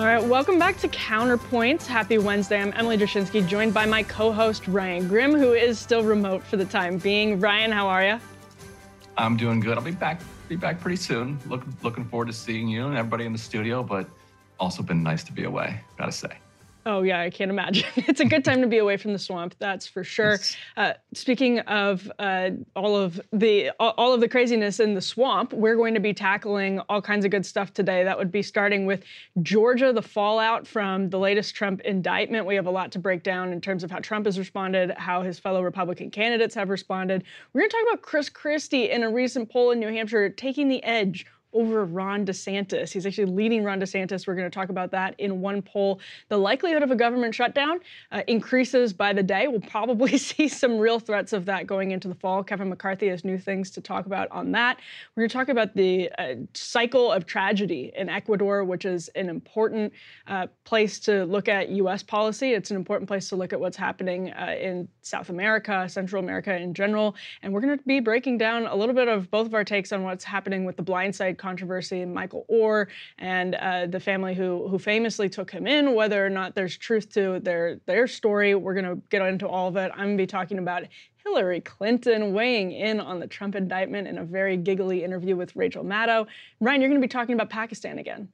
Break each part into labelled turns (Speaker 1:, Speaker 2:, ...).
Speaker 1: All right, welcome back to Counterpoints. Happy Wednesday. I'm Emily Jashinsky, joined by my co-host Ryan Grim, who is still remote for the time being. Ryan, how are you?
Speaker 2: I'm doing good. I'll be back. Be back pretty soon. Look, looking forward to seeing you and everybody in the studio. But also been nice to be away. Gotta say.
Speaker 1: Oh yeah, I can't imagine. It's a good time to be away from the swamp, that's for sure. Uh, speaking of uh, all of the all of the craziness in the swamp, we're going to be tackling all kinds of good stuff today. That would be starting with Georgia, the fallout from the latest Trump indictment. We have a lot to break down in terms of how Trump has responded, how his fellow Republican candidates have responded. We're going to talk about Chris Christie in a recent poll in New Hampshire taking the edge over Ron DeSantis. He's actually leading Ron DeSantis. We're going to talk about that in one poll. The likelihood of a government shutdown uh, increases by the day. We'll probably see some real threats of that going into the fall. Kevin McCarthy has new things to talk about on that. We're going to talk about the uh, cycle of tragedy in Ecuador, which is an important uh, place to look at U.S. policy. It's an important place to look at what's happening uh, in South America, Central America in general. And we're going to be breaking down a little bit of both of our takes on what's happening with the Blind Side controversy, and Michael Oher and uh, the family who who famously took him in. Whether or not there's truth to their their story, we're going to get into all of it. I'm going to be talking about Hillary Clinton weighing in on the Trump indictment in a very giggly interview with Rachel Maddow. Ryan, you're going to be talking about Pakistan again.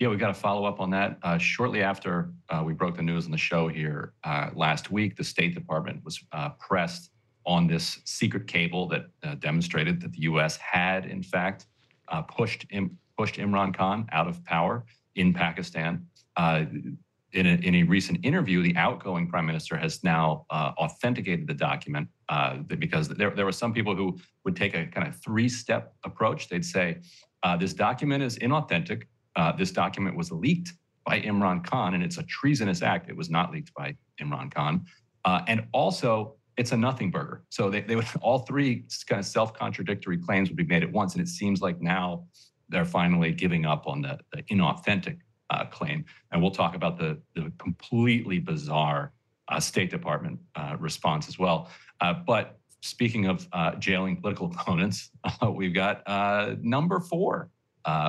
Speaker 2: Yeah, we've got to follow up on that. Uh, shortly after uh, we broke the news on the show here uh, last week, the State Department was uh, pressed on this secret cable that uh, demonstrated that the U.S. had, in fact, uh, pushed Im- pushed Imran Khan out of power in Pakistan. In, a, in a recent interview, the outgoing prime minister has now uh, authenticated the document uh, because there, there were some people who would take a kind of three step approach. They'd say, uh, This document is inauthentic. Uh, this document was leaked by Imran Khan, and it's a treasonous act. It was not leaked by Imran Khan. and also, it's a nothing burger. So they, they would all three kind of self-contradictory claims would be made at once. And it seems like now they're finally giving up on the, the inauthentic uh, claim. And we'll talk about the, the completely bizarre uh, State Department uh, response as well. Uh, but speaking of uh, jailing political opponents, we've got uh, number four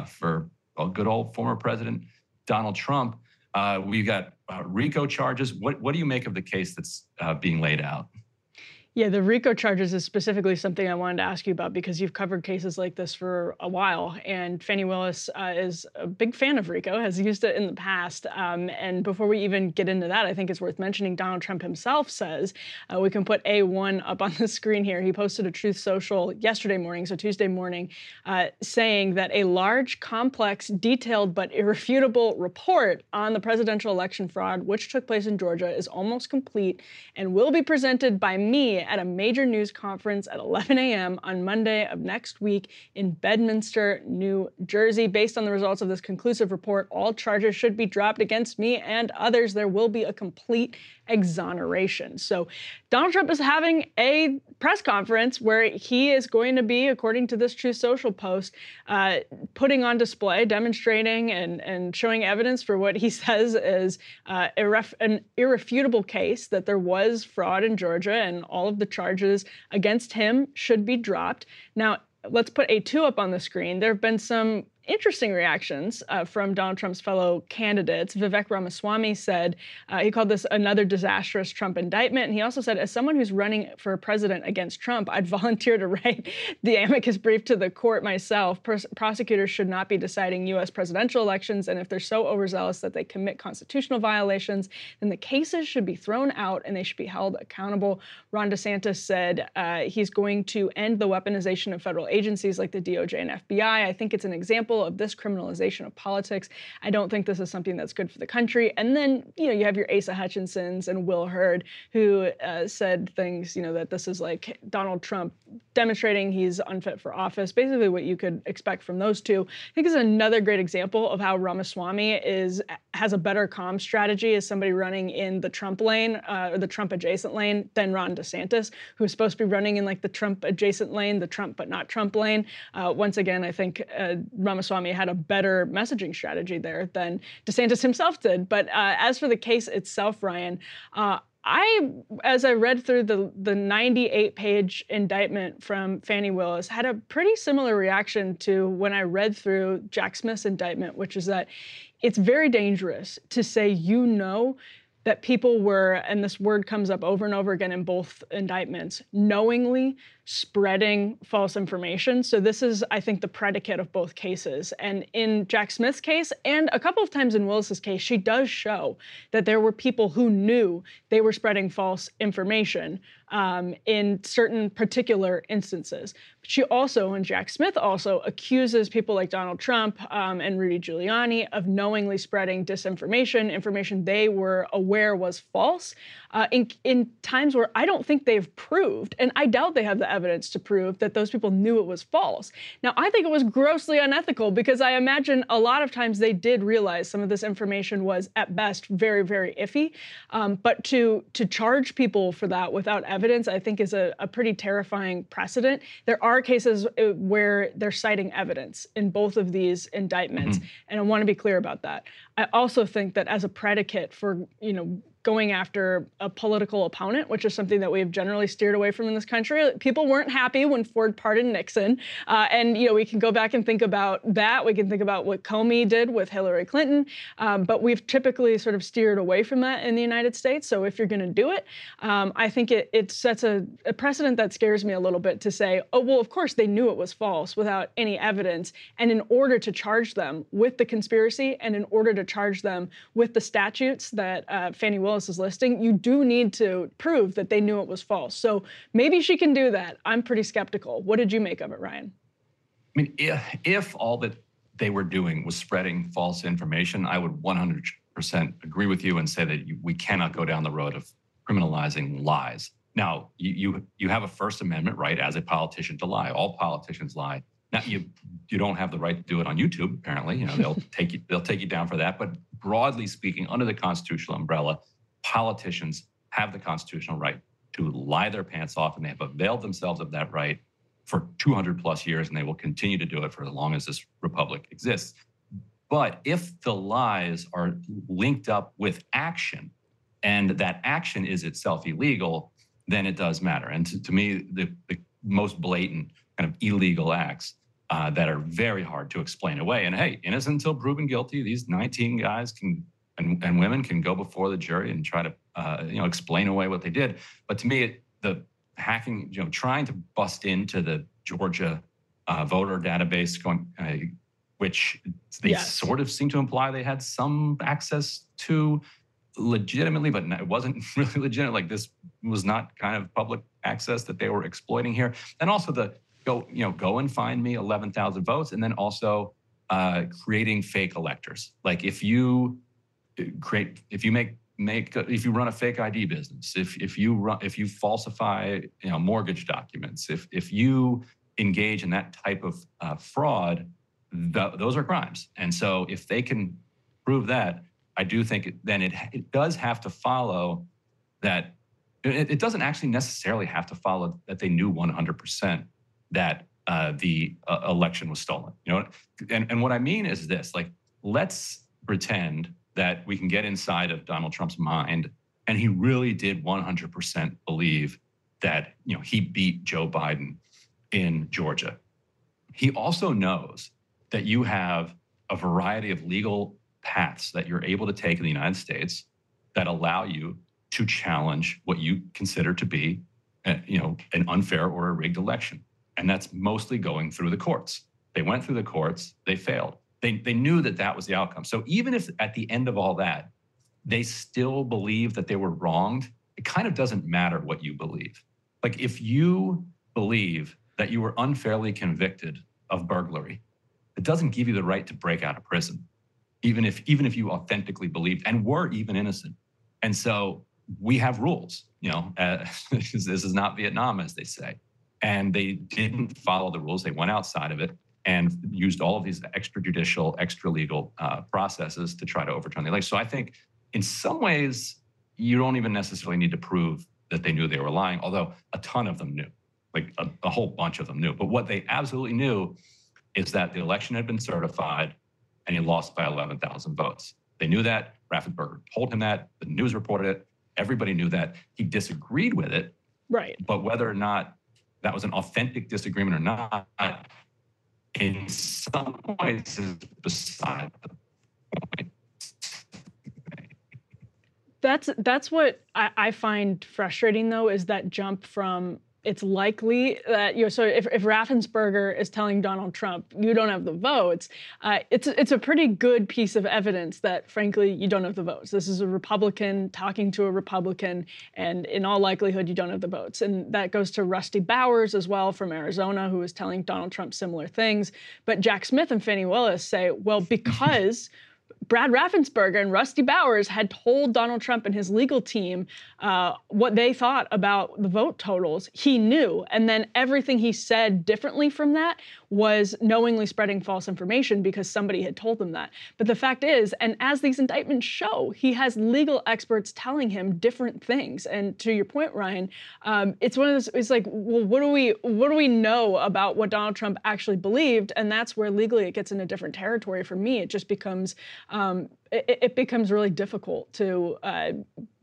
Speaker 2: for good old former President Donald Trump. Uh, we've got uh, RICO charges. What, what do you make of the case that's uh, being laid out?
Speaker 1: Yeah, the RICO charges is specifically something I wanted to ask you about because you've covered cases like this for a while, and Fani Willis uh, is a big fan of RICO, has used it in the past. Um, and before we even get into that, I think it's worth mentioning Donald Trump himself says uh, we can put A1 up on the screen here. He posted a Truth Social yesterday morning, so Tuesday morning, uh, saying that a large, complex, detailed, but irrefutable report on the presidential election fraud, which took place in Georgia, is almost complete and will be presented by me at a major news conference at 11 a.m. on Monday of next week in Bedminster, New Jersey. Based on the results of this conclusive report, all charges should be dropped against me and others. There will be a complete exoneration. So Donald Trump is having a press conference where he is going to be, according to this Truth Social post, uh, putting on display, demonstrating and, and showing evidence for what he says is uh, irref- an irrefutable case that there was fraud in Georgia and all of the charges against him should be dropped. Now, let's put A2 up on the screen. There have been some interesting reactions uh, from Donald Trump's fellow candidates. Vivek Ramaswamy said uh, he called this another disastrous Trump indictment. And he also said, as someone who's running for president against Trump, I'd volunteer to write the amicus brief to the court myself. Pros- prosecutors should not be deciding U.S. presidential elections. And if they're so overzealous that they commit constitutional violations, then the cases should be thrown out and they should be held accountable. Ron DeSantis said uh, he's going to end the weaponization of federal agencies like the DOJ and FBI. I think it's an example of this criminalization of politics. I don't think this is something that's good for the country. And then, you know, you have your Asa Hutchinsons and Will Hurd who uh, said things, you know, that this is like Donald Trump demonstrating he's unfit for office, basically what you could expect from those two. I think is another great example of how Ramaswamy is has a better comm strategy as somebody running in the Trump lane uh, or the Trump adjacent lane than Ron DeSantis, who's supposed to be running in like the Trump adjacent lane, the Trump but not Trump lane. Uh, once again, I think uh, Ramaswamy Ramaswamy had a better messaging strategy there than DeSantis himself did. But uh, as for the case itself, Ryan, uh, I, as I read through the the 98 page indictment from Fani Willis, had a pretty similar reaction to when I read through Jack Smith's indictment, which is that it's very dangerous to say you know that people were, and this word comes up over and over again in both indictments, knowingly spreading false information. So this is, I think, the predicate of both cases. And in Jack Smith's case, and a couple of times in Willis's case, she does show that there were people who knew they were spreading false information um, in certain particular instances. But she also, and Jack Smith also, accuses people like Donald Trump um, and Rudy Giuliani of knowingly spreading disinformation, information they were aware was false, uh, in, in times where I don't think they've proved, and I doubt they have the evidence to prove that those people knew it was false. Now, I think it was grossly unethical because I imagine a lot of times they did realize some of this information was at best very, very iffy. Um, but to to charge people for that without evidence, I think is a, a pretty terrifying precedent. There are cases uh, where they're citing evidence in both of these indictments, mm-hmm. and I want to be clear about that. I also think that as a predicate for you know going after a political opponent, which is something that we've generally steered away from in this country. People weren't happy when Ford pardoned Nixon, uh, and you know we can go back and think about that. We can think about what Comey did with Hillary Clinton, um, but we've typically sort of steered away from that in the United States. So if you're going to do it, um, I think it, it sets a, a precedent that scares me a little bit to say, oh well, of course they knew it was false without any evidence, and in order to charge them with the conspiracy, and in order to charge them with the statutes that uh, Fani Willis is listing, you do need to prove that they knew it was false. So maybe she can do that. I'm pretty skeptical. What did you make of it, Ryan?
Speaker 2: I mean, if, if all that they were doing was spreading false information, I would 100% agree with you and say that you, we cannot go down the road of criminalizing lies. Now, you, you you have a First Amendment right as a politician to lie. All politicians lie. Now, you you don't have the right to do it on YouTube. Apparently, you know they'll take you they'll take you down for that. But broadly speaking, under the constitutional umbrella, politicians have the constitutional right to lie their pants off, and they have availed themselves of that right for 200 plus years, and they will continue to do it for as long as this republic exists. But if the lies are linked up with action, and that action is itself illegal, then it does matter. And to, to me, the, the, most blatant kind of illegal acts uh, that are very hard to explain away. And hey, innocent until proven guilty, these 19 guys can and, and women can go before the jury and try to uh, you know explain away what they did. But to me, it, the hacking, you know, trying to bust into the Georgia uh, voter database, going, uh, which they
Speaker 1: Yes.
Speaker 2: sort of seem to imply they had some access to legitimately, but it wasn't really legitimate. Like this was not kind of public access that they were exploiting here. And also the go, you know, go and find me 11,000 votes, and then also uh, creating fake electors. Like if you create, if you make make if you run a fake ID business, if if you run if you falsify you know mortgage documents, if if you engage in that type of uh, fraud, th- those are crimes. And so if they can prove that, I do think then it it does have to follow that it, it doesn't actually necessarily have to follow that they knew 100% that uh, the uh, election was stolen. You know, and and what I mean is this: like, let's pretend that we can get inside of Donald Trump's mind, and he really did 100% believe that you know he beat Joe Biden in Georgia. He also knows that you have a variety of legal paths that you're able to take in the United States that allow you to challenge what you consider to be, uh, you know, an unfair or a rigged election, and that's mostly going through the courts. They went through the courts, they failed. They they knew that that was the outcome. So even if at the end of all that, they still believe that they were wronged, it kind of doesn't matter what you believe. Like if you believe that you were unfairly convicted of burglary, it doesn't give you the right to break out of prison, even if even if you authentically believed and were even innocent. And so we have rules. You know, uh, this is not Vietnam, as they say, and they didn't follow the rules. They went outside of it and used all of these extrajudicial, extra legal uh, processes to try to overturn the election. So I think, in some ways, you don't even necessarily need to prove that they knew they were lying, although a ton of them knew, like a, a whole bunch of them knew. But what they absolutely knew is that the election had been certified and he lost by 11,000 votes. They knew that. Raffensperger told him that. The news reported it. Everybody knew that. He disagreed with it,
Speaker 1: Right.
Speaker 2: but whether or not that was an authentic disagreement or not, in some ways is beside the point.
Speaker 1: That's that's what I, I find frustrating though is that jump from it's likely that you know so if, if Raffensperger is telling Donald Trump you don't have the votes, uh, it's it's a pretty good piece of evidence that frankly you don't have the votes. This is a Republican talking to a Republican, and in all likelihood you don't have the votes. And that goes to Rusty Bowers as well from Arizona, who is telling Donald Trump similar things. But Jack Smith and Fani Willis say, well, because Brad Raffensperger and Rusty Bowers had told Donald Trump and his legal team uh, what they thought about the vote totals. He knew. And then everything he said differently from that was knowingly spreading false information because somebody had told them that. But the fact is, and as these indictments show, he has legal experts telling him different things. And to your point, Ryan, um, it's one of those, it's like, well, what do we what do we know about what Donald Trump actually believed? And that's where legally it gets into different territory for me. It just becomes um, it, it becomes really difficult to uh,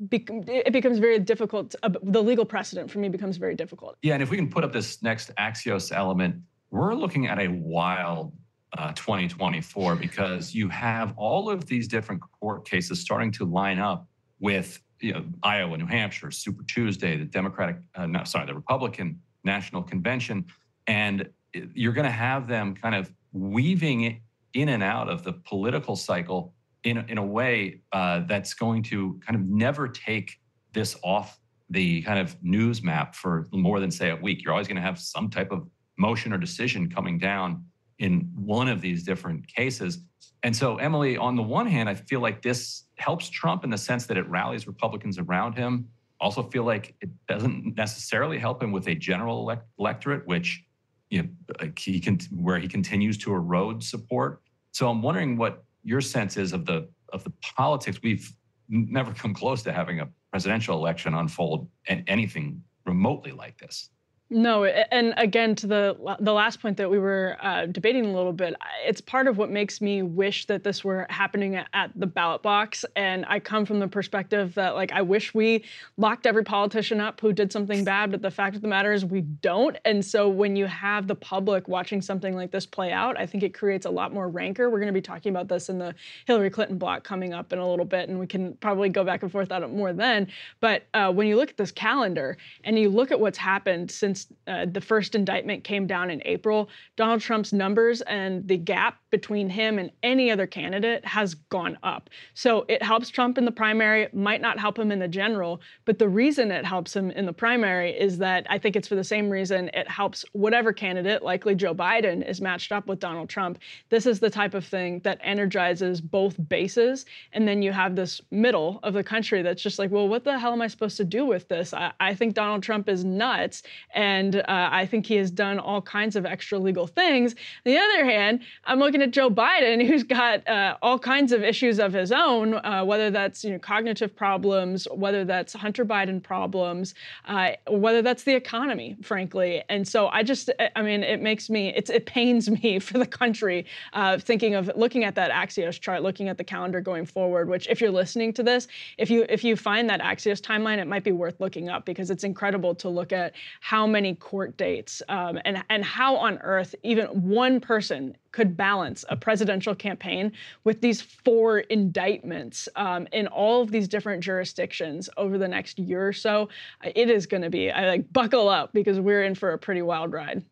Speaker 1: be, it becomes very difficult uh, the legal precedent for me becomes very difficult
Speaker 2: Yeah, and if we can put up this next Axios element, we're looking at a wild uh, 2024 because you have all of these different court cases starting to line up with you know, Iowa, New Hampshire, Super Tuesday, the Democratic, uh, no, sorry, the Republican National Convention, and you're going to have them kind of weaving in and out of the political cycle in, in a way uh, that's going to kind of never take this off the kind of news map for more than say a week. You're always going to have some type of motion or decision coming down in one of these different cases. And so, Emily, on the one hand, I feel like this helps Trump in the sense that it rallies Republicans around him. Also, feel like it doesn't necessarily help him with a general elect- electorate, which you know uh, he can where he continues to erode support. So, I'm wondering what your sense is of the of the politics. We've never come close to having a presidential election unfold and anything remotely like this.
Speaker 1: No, and again to the the last point that we were uh, debating a little bit, it's part of what makes me wish that this were happening at, the ballot box. And I come from the perspective that like I wish we locked every politician up who did something bad, but the fact of the matter is we don't. And so when you have the public watching something like this play out, I think it creates a lot more rancor. We're going to be talking about this in the Hillary Clinton block coming up in a little bit, and we can probably go back and forth on it more then. But uh, when you look at this calendar and you look at what's happened since uh, the first indictment came down in April, Donald Trump's numbers and the gap between him and any other candidate has gone up. So it helps Trump in the primary, might not help him in the general, but the reason it helps him in the primary is that I think it's for the same reason it helps whatever candidate, likely Joe Biden, is matched up with Donald Trump. This is the type of thing that energizes both bases. And then you have this middle of the country that's just like, well, what the hell am I supposed to do with this? I, I think Donald Trump is nuts. And uh, I think he has done all kinds of extra legal things. On the other hand, I'm looking at Joe Biden, who's got uh, all kinds of issues of his own, uh, whether that's you know cognitive problems, whether that's Hunter Biden problems, uh, whether that's the economy, frankly. And so I just, I mean, it makes me, it's, it pains me for the country uh, thinking of looking at that Axios chart, looking at the calendar going forward. Which, if you're listening to this, if you if you find that Axios timeline, it might be worth looking up because it's incredible to look at how many many court dates um, and, and how on earth even one person could balance a presidential campaign with these four indictments um, in all of these different jurisdictions over the next year or so. It is going to be, I like, buckle up because we're in for a pretty wild ride.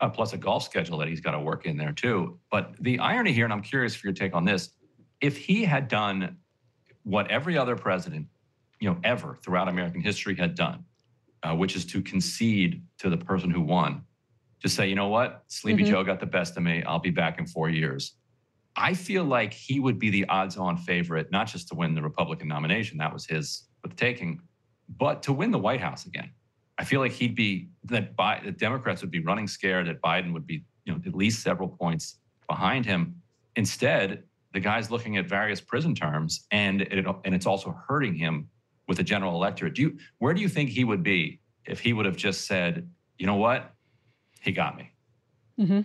Speaker 2: Uh, plus a golf schedule that he's got to work in there too. But the irony here, and I'm curious for your take on this, if he had done what every other president, you know, ever throughout American history had done, uh, which is to concede to the person who won, to say, you know what, Sleepy mm-hmm. Joe got the best of me. I'll be back in four years. I feel like he would be the odds-on favorite, not just to win the Republican nomination, that was his with the taking, but to win the White House again. I feel like he'd be that Bi- the Democrats would be running scared that Biden would be, you know, at least several points behind him. Instead, the guy's looking at various prison terms, and it, and it's also hurting him with the general electorate. Do you, where do you think he would be if he would have just said, you know what, he got me?
Speaker 1: Mm-hmm.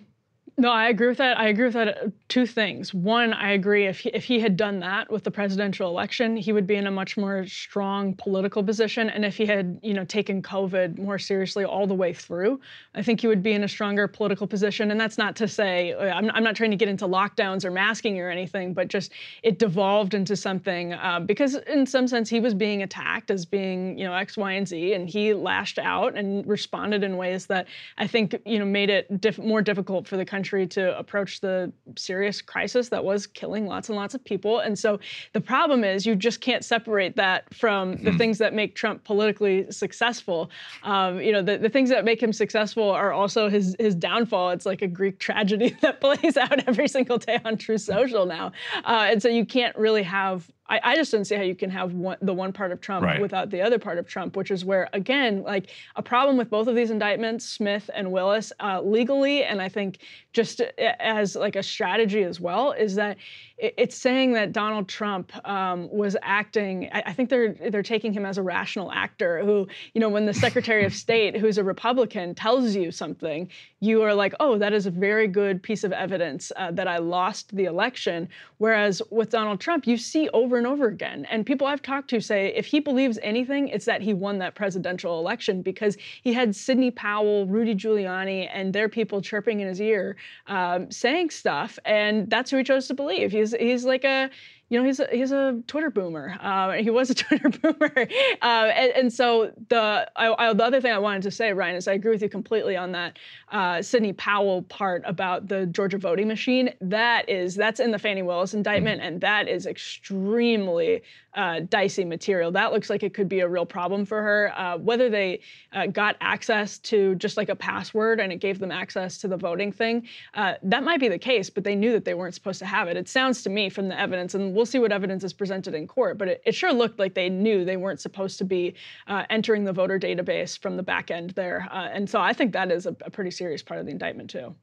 Speaker 1: No, I agree with that. I agree with that. Uh, two things. One, I agree if he, if he had done that with the presidential election, he would be in a much more strong political position. And if he had, you know, taken COVID more seriously all the way through, I think he would be in a stronger political position. And that's not to say uh, I'm, I'm not trying to get into lockdowns or masking or anything, but just it devolved into something uh, because in some sense he was being attacked as being, you know, X, Y, and Z, and he lashed out and responded in ways that I think, you know, made it diff- more difficult for the country country to approach the serious crisis that was killing lots and lots of people. And so the problem is you just can't separate that from the things that make Trump politically successful. Um, you know, the, the things that make him successful are also his his downfall. It's like a Greek tragedy that plays out every single day on Truth Social now. Uh, and so you can't really have I, I, just don't see how you can have one, the one part of Trump right. without the other part of Trump, which is where, again, like a problem with both of these indictments, Smith and Willis, uh, legally, and I think just as like a strategy as well, is that it's saying that Donald Trump um, was acting. I, I, think they're they're taking him as a rational actor who, you know, when the Secretary of State, who's a Republican, tells you something, you are like, oh, that is a very good piece of evidence uh, that I lost the election. Whereas with Donald Trump, you see over and over again, and people I've talked to say if he believes anything, it's that he won that presidential election because he had Sidney Powell, Rudy Giuliani, and their people chirping in his ear, um, saying stuff, and that's who he chose to believe. He's he's like a you know, he's a, he's a Twitter boomer. Uh, he was a Twitter boomer, uh, and, and, so the I, I, the other thing I wanted to say, Ryan, is I agree with you completely on that uh, Sidney Powell part about the Georgia voting machine. That is that's in the Fani Willis indictment, mm-hmm. and that is extremely uh, dicey material. That looks like it could be a real problem for her. Uh, whether they uh, got access to just like a password and it gave them access to the voting thing, that might be the case, but they knew that they weren't supposed to have it. It sounds to me from the evidence, and we'll we'll see what evidence is presented in court. But it, it sure looked like they knew they weren't supposed to be uh, entering the voter database from the back end there. Uh, and so I think that is a, a, pretty serious part of the indictment too.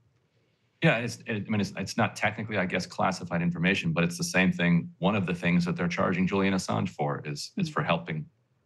Speaker 2: Yeah, it's, it, I mean, it's, it's not technically, I guess, classified information, but it's the same thing. One of the things that they're charging Julian Assange for is, mm-hmm. is for helping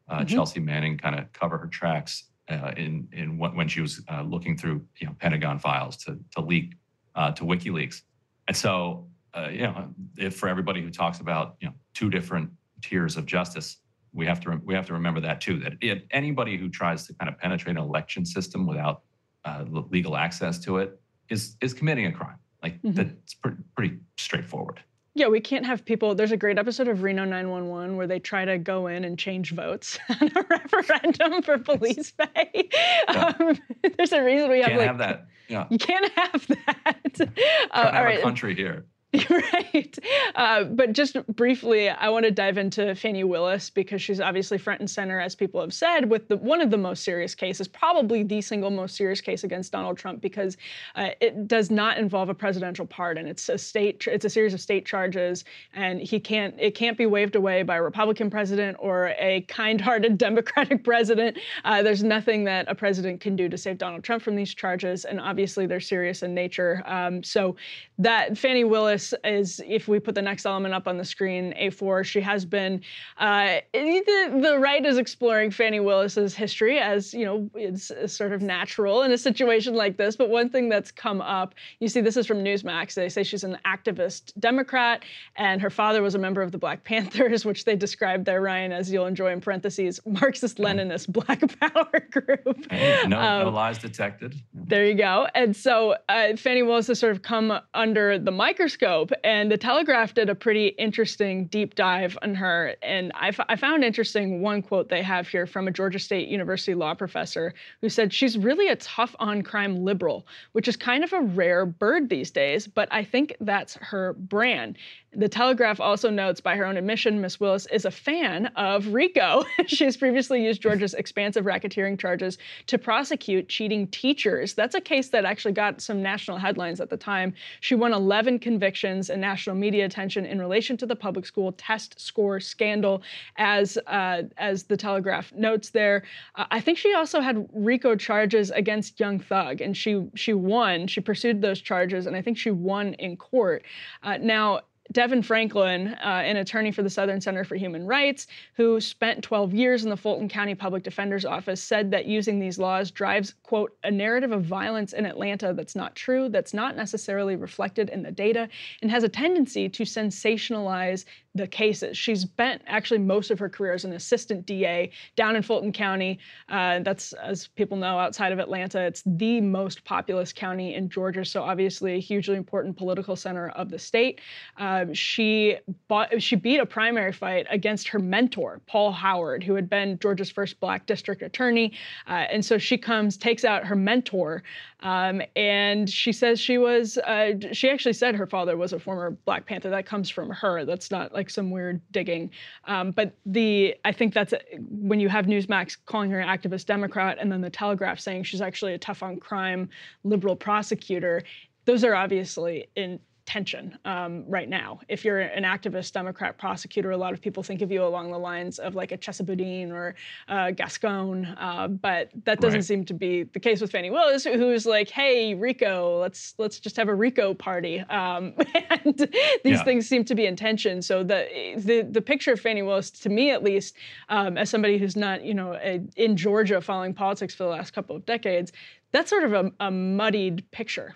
Speaker 2: uh, mm-hmm. Chelsea Manning kind of cover her tracks. uh, in in when she was uh, looking through you know Pentagon files to to leak uh, to WikiLeaks. And so uh, you know, if for everybody who talks about you know two different tiers of justice, we have to we have to remember that too. That anybody who tries to kind of penetrate an election system without uh, legal access to it is is committing a crime. Like mm-hmm. that's pretty, pretty straightforward.
Speaker 1: Yeah, we can't have people. There's a great episode of Reno 911 where they try to go in and change votes on a referendum for police pay. Yeah. Um, there's a reason we have
Speaker 2: can't
Speaker 1: like
Speaker 2: have that. Yeah,
Speaker 1: you can't have that.
Speaker 2: Can't uh, have a country here.
Speaker 1: right. Uh, but just briefly, I want to dive into Fani Willis because she's obviously front and center, as people have said, with the, one of the most serious cases, probably the single most serious case against Donald Trump, because uh, it does not involve a presidential pardon. It's a state. It's a series of state charges, and he can't. It can't be waved away by a Republican president or a kind-hearted Democratic president. Uh, there's nothing that a president can do to save Donald Trump from these charges, and obviously they're serious in nature. Um, so that Fani Willis this is, if we put the next element up on the screen, A4, she has been, uh, the, the right is exploring Fani Willis's history as, you know, it's, sort of natural in a situation like this. But one thing that's come up, you see, this is from Newsmax. They say she's an activist Democrat, and her father was a member of the Black Panthers, which they described there, Ryan, as you'll enjoy in parentheses, Marxist Leninist Black Power Group.
Speaker 2: Hey, no, um, no, lies detected.
Speaker 1: There you go. And so uh, Fani Willis has sort of come under the microscope and the Telegraph did a pretty interesting deep dive on her. And I, found interesting one quote they have here from a Georgia State University law professor who said she's really a tough on crime liberal, which is kind of a rare bird these days, but I think that's her brand. The Telegraph also notes, by her own admission, Miss Willis is a fan of RICO. She's previously used Georgia's expansive racketeering charges to prosecute cheating teachers. That's a case that actually got some national headlines at the time. She won 11 convictions and national media attention in relation to the public school test score scandal, as uh, as the Telegraph notes there. Uh, I think she also had RICO charges against Young Thug, and she she won. She pursued those charges, and I think she won in court. Uh, now Devin Franklin, uh, an attorney for the Southern Center for Human Rights, who spent 12 years in the Fulton County Public Defender's Office, said that using these laws drives, quote, a narrative of violence in Atlanta that's not true, that's not necessarily reflected in the data, and has a tendency to sensationalize the cases. She's spent actually most of her career as an assistant DA down in Fulton County. Uh, that's, as people know, outside of Atlanta. It's the most populous county in Georgia, so obviously a hugely important political center of the state. Uh, she bought, she beat a primary fight against her mentor, Paul Howard, who had been Georgia's first black district attorney. Uh, and so she comes, takes out her mentor, um, and she says she was, uh, she actually said her father was a former Black Panther. That comes from her. That's not like some weird digging. Um, but the, I think that's when you have Newsmax calling her an activist Democrat and then the Telegraph saying she's actually a tough on crime liberal prosecutor, those are obviously in tension um, right now. If you're an activist Democrat prosecutor, a lot of people think of you along the lines of like a Chesa Boudin or uh, Gascon, uh, but that doesn't right. seem to be the case with Fani Willis, who's like, "Hey, Rico, let's let's just have a Rico party," um, and these yeah. things seem to be in tension. So the the the picture of Fani Willis, to me at least, um, as somebody who's not you know a, in Georgia following politics for the last couple of decades, that's sort of a, a muddied picture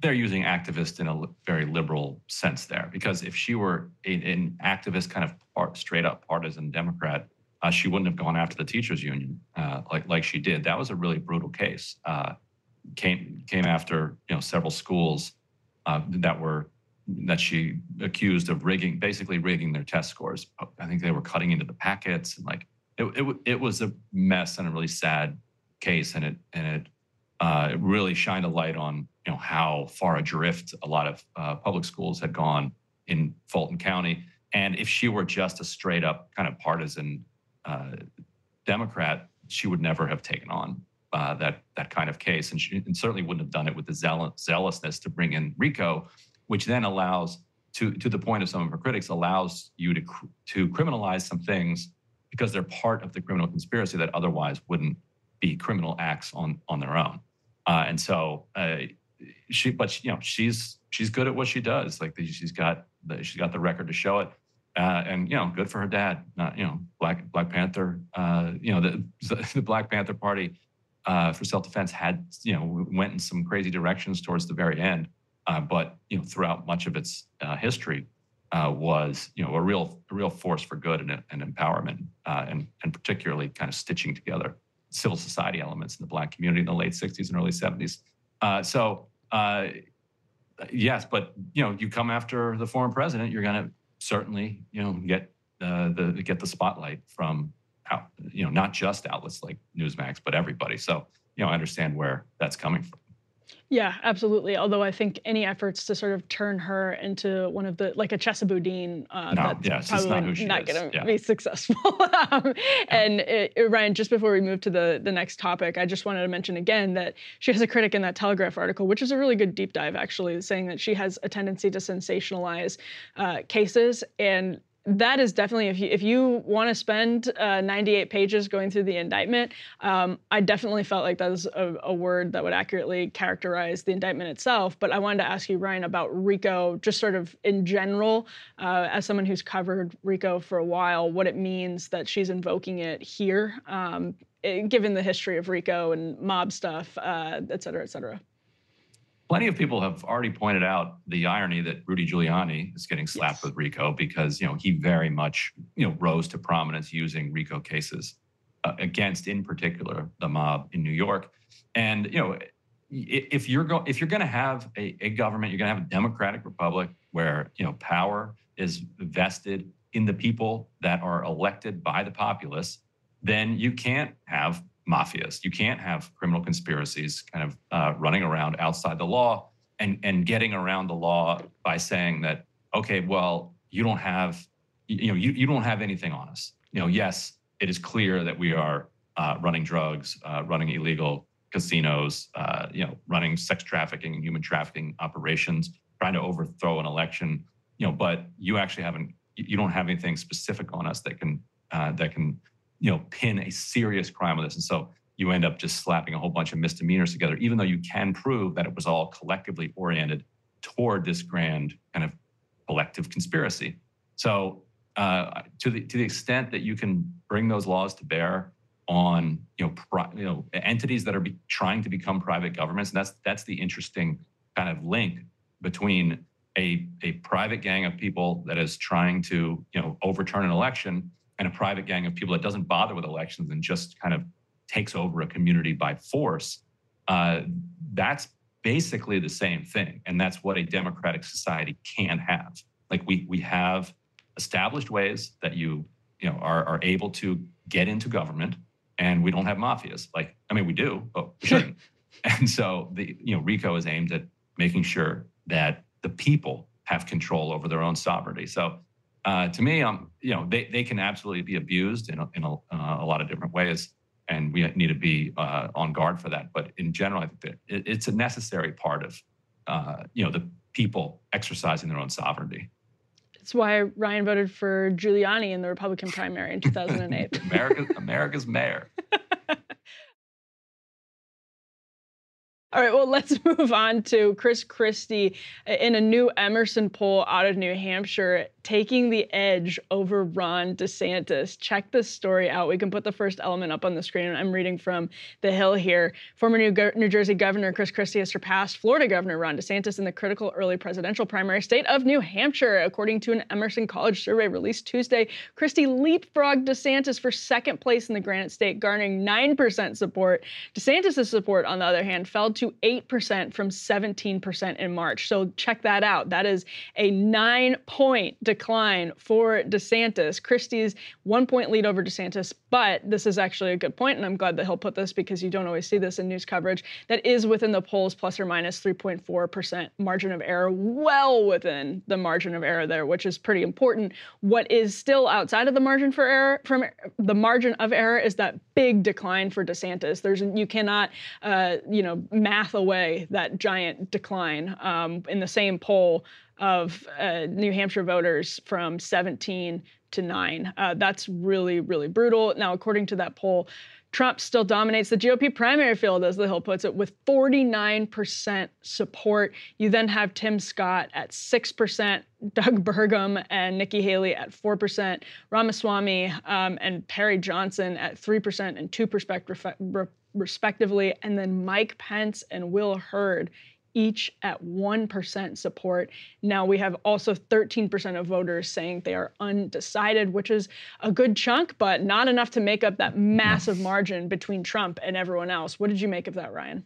Speaker 2: they're using activist in a very liberal sense there because if she were a, an activist kind of part, straight up partisan democrat uh, she wouldn't have gone after the teachers union uh, like like she did. That was a really brutal case uh, came came after you know several schools uh, that were that she accused of rigging basically rigging their test scores. I think they were cutting into the packets and like it, it, it was a mess and a really sad case and it and it uh, really shined a light on you know how far adrift a lot of uh, public schools had gone in Fulton County. And if she were just a straight up kind of partisan uh, Democrat, she would never have taken on uh, that that kind of case, and she and certainly wouldn't have done it with the zeal- zealousness to bring in RICO, which then allows to to the point of some of her critics allows you to to criminalize some things because they're part of the criminal conspiracy that otherwise wouldn't be criminal acts on on their own. Uh, and so uh, she, but she, you know, she's she's good at what she does. Like she's got the, she's got the record to show it. Uh, and you know, good for her dad. Not you know, Black Black Panther. Uh, you know, the the Black Panther Party uh, for self-defense had you know went in some crazy directions towards the very end, uh, but you know, throughout much of its uh, history, uh, was you know a real a real force for good and, and empowerment, and and particularly kind of stitching together civil society elements in the Black community in the late '60s and early '70s. so yes, but you know, you come after the former president, you're going to certainly, you know, get uh, the get the spotlight from, out, you know, not just outlets like Newsmax, but everybody. So, you know, I understand where that's coming from.
Speaker 1: Yeah, absolutely. Although I think any efforts to sort of turn her into one of the like a Chesa Boudin, uh,
Speaker 2: no,
Speaker 1: that's
Speaker 2: yes,
Speaker 1: probably
Speaker 2: not,
Speaker 1: not going to
Speaker 2: yeah.
Speaker 1: be successful. um, yeah. And it, it, Ryan, just before we move to the the next topic, I just wanted to mention again that she has a critic in that Telegraph article, which is a really good deep dive, actually, saying that she has a tendency to sensationalize uh, cases and that is definitely if you if you want to spend uh, 98 pages going through the indictment, um, I definitely felt like that was a, a, word that would accurately characterize the indictment itself. But I wanted to ask you, Ryan, about RICO, just sort of in general, uh, as someone who's covered RICO for a while, what it means that she's invoking it here, um, it, given the history of RICO and mob stuff, uh, et cetera, et cetera.
Speaker 2: Plenty of people have already pointed out the irony that Rudy Giuliani is getting slapped yes. with RICO because you know he very much you know rose to prominence using RICO cases uh, against, in particular, the mob in New York. And you know, if you're go- if you're going to have a, a government, you're going to have a democratic republic where you know power is vested in the people that are elected by the populace, then you can't have mafias. You can't have criminal conspiracies kind of uh, running around outside the law and, and getting around the law by saying that, okay, well, you don't have, you know, you, you don't have anything on us. You know, yes, it is clear that we are uh, running drugs, uh, running illegal casinos, uh, you know, running sex trafficking and human trafficking operations, trying to overthrow an election, you know, but you actually haven't, you don't have anything specific on us that can, uh, that can you know, pin a serious crime on this. And so you end up just slapping a whole bunch of misdemeanors together, even though you can prove that it was all collectively oriented toward this grand kind of collective conspiracy. So uh, to the to the extent that you can bring those laws to bear on you know pri- you know entities that are be- trying to become private governments, and that's that's the interesting kind of link between a a private gang of people that is trying to you know overturn an election and a private gang of people that doesn't bother with elections and just kind of takes over a community by force, uh, that's basically the same thing. And that's what a democratic society can have. Like we we have established ways that you you know are, are able to get into government and we don't have mafias. Like, I mean we do, but we shouldn't. and so the you know, RICO is aimed at making sure that the people have control over their own sovereignty. So uh, to me, um, you know, they, they can absolutely be abused in a, in a, uh, a lot of different ways, and we need to be uh, on guard for that. But in general, I think that it, it's a necessary part of, uh, you know, the people exercising their own sovereignty.
Speaker 1: That's why Ryan voted for Giuliani in the Republican primary in 2008.
Speaker 2: America, America's mayor.
Speaker 1: All right, well, let's move on to Chris Christie in a new Emerson poll out of New Hampshire, taking the edge over Ron DeSantis. Check this story out. We can put the first element up on the screen. I'm reading from The Hill here. Former New, Go- New Jersey Governor Chris Christie has surpassed Florida Governor Ron DeSantis in the critical early presidential primary state of New Hampshire. According to an Emerson College survey released Tuesday, Christie leapfrogged DeSantis for second place in the Granite State, garnering 9% support. DeSantis' support, on the other hand, fell to to 8% from 17% in March. So check that out. That is a nine point decline for DeSantis. Christie's one point lead over DeSantis, but this is actually a good point, and I'm glad that he'll put this because you don't always see this in news coverage. That is within the polls plus or minus 3.4% margin of error, well within the margin of error there, which is pretty important. What is still outside of the margin for error from the margin of error is that big decline for DeSantis. There's you cannot uh, you know math away that giant decline um, in the same poll of uh, New Hampshire voters from 17 to 9. Uh, that's really, really brutal. Now, according to that poll, Trump still dominates the GOP primary field, as the Hill puts it, with 49% support. You then have Tim Scott at 6%, Doug Burgum and Nikki Haley at 4%, Ramaswamy um, and Perry Johnson at 3% and 2% respectively, and then Mike Pence and Will Hurd each at 1% support. Now we have also 13% of voters saying they are undecided, which is a good chunk, but not enough to make up that massive margin between Trump and everyone else. What did you make of that, Ryan?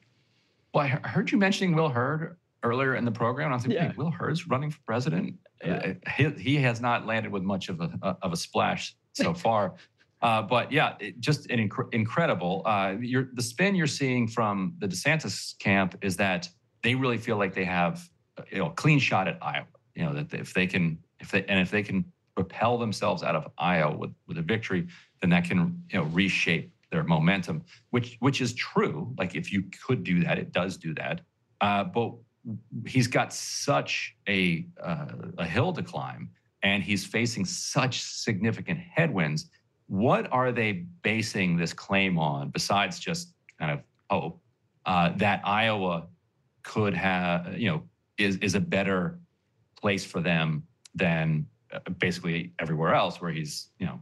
Speaker 2: Well, I heard you mentioning Will Hurd earlier in the program. I was like, yeah. Will Hurd's running for president. Yeah. Uh, he, he, has not landed with much of a, of a splash so far. Uh, but yeah, it, just an inc- incredible. Uh, the spin you're seeing from the DeSantis camp is that they really feel like they have you know a clean shot at Iowa. You know that if they can if they and if they can propel themselves out of Iowa with with a victory, then that can you know reshape their momentum, which which is true. Like if you could do that, it does do that. Uh, but he's got such a uh, a hill to climb, and he's facing such significant headwinds. What are they basing this claim on besides just kind of hope uh, that Iowa could have, you know, is is a better place for them than uh, basically everywhere else where he's, you know,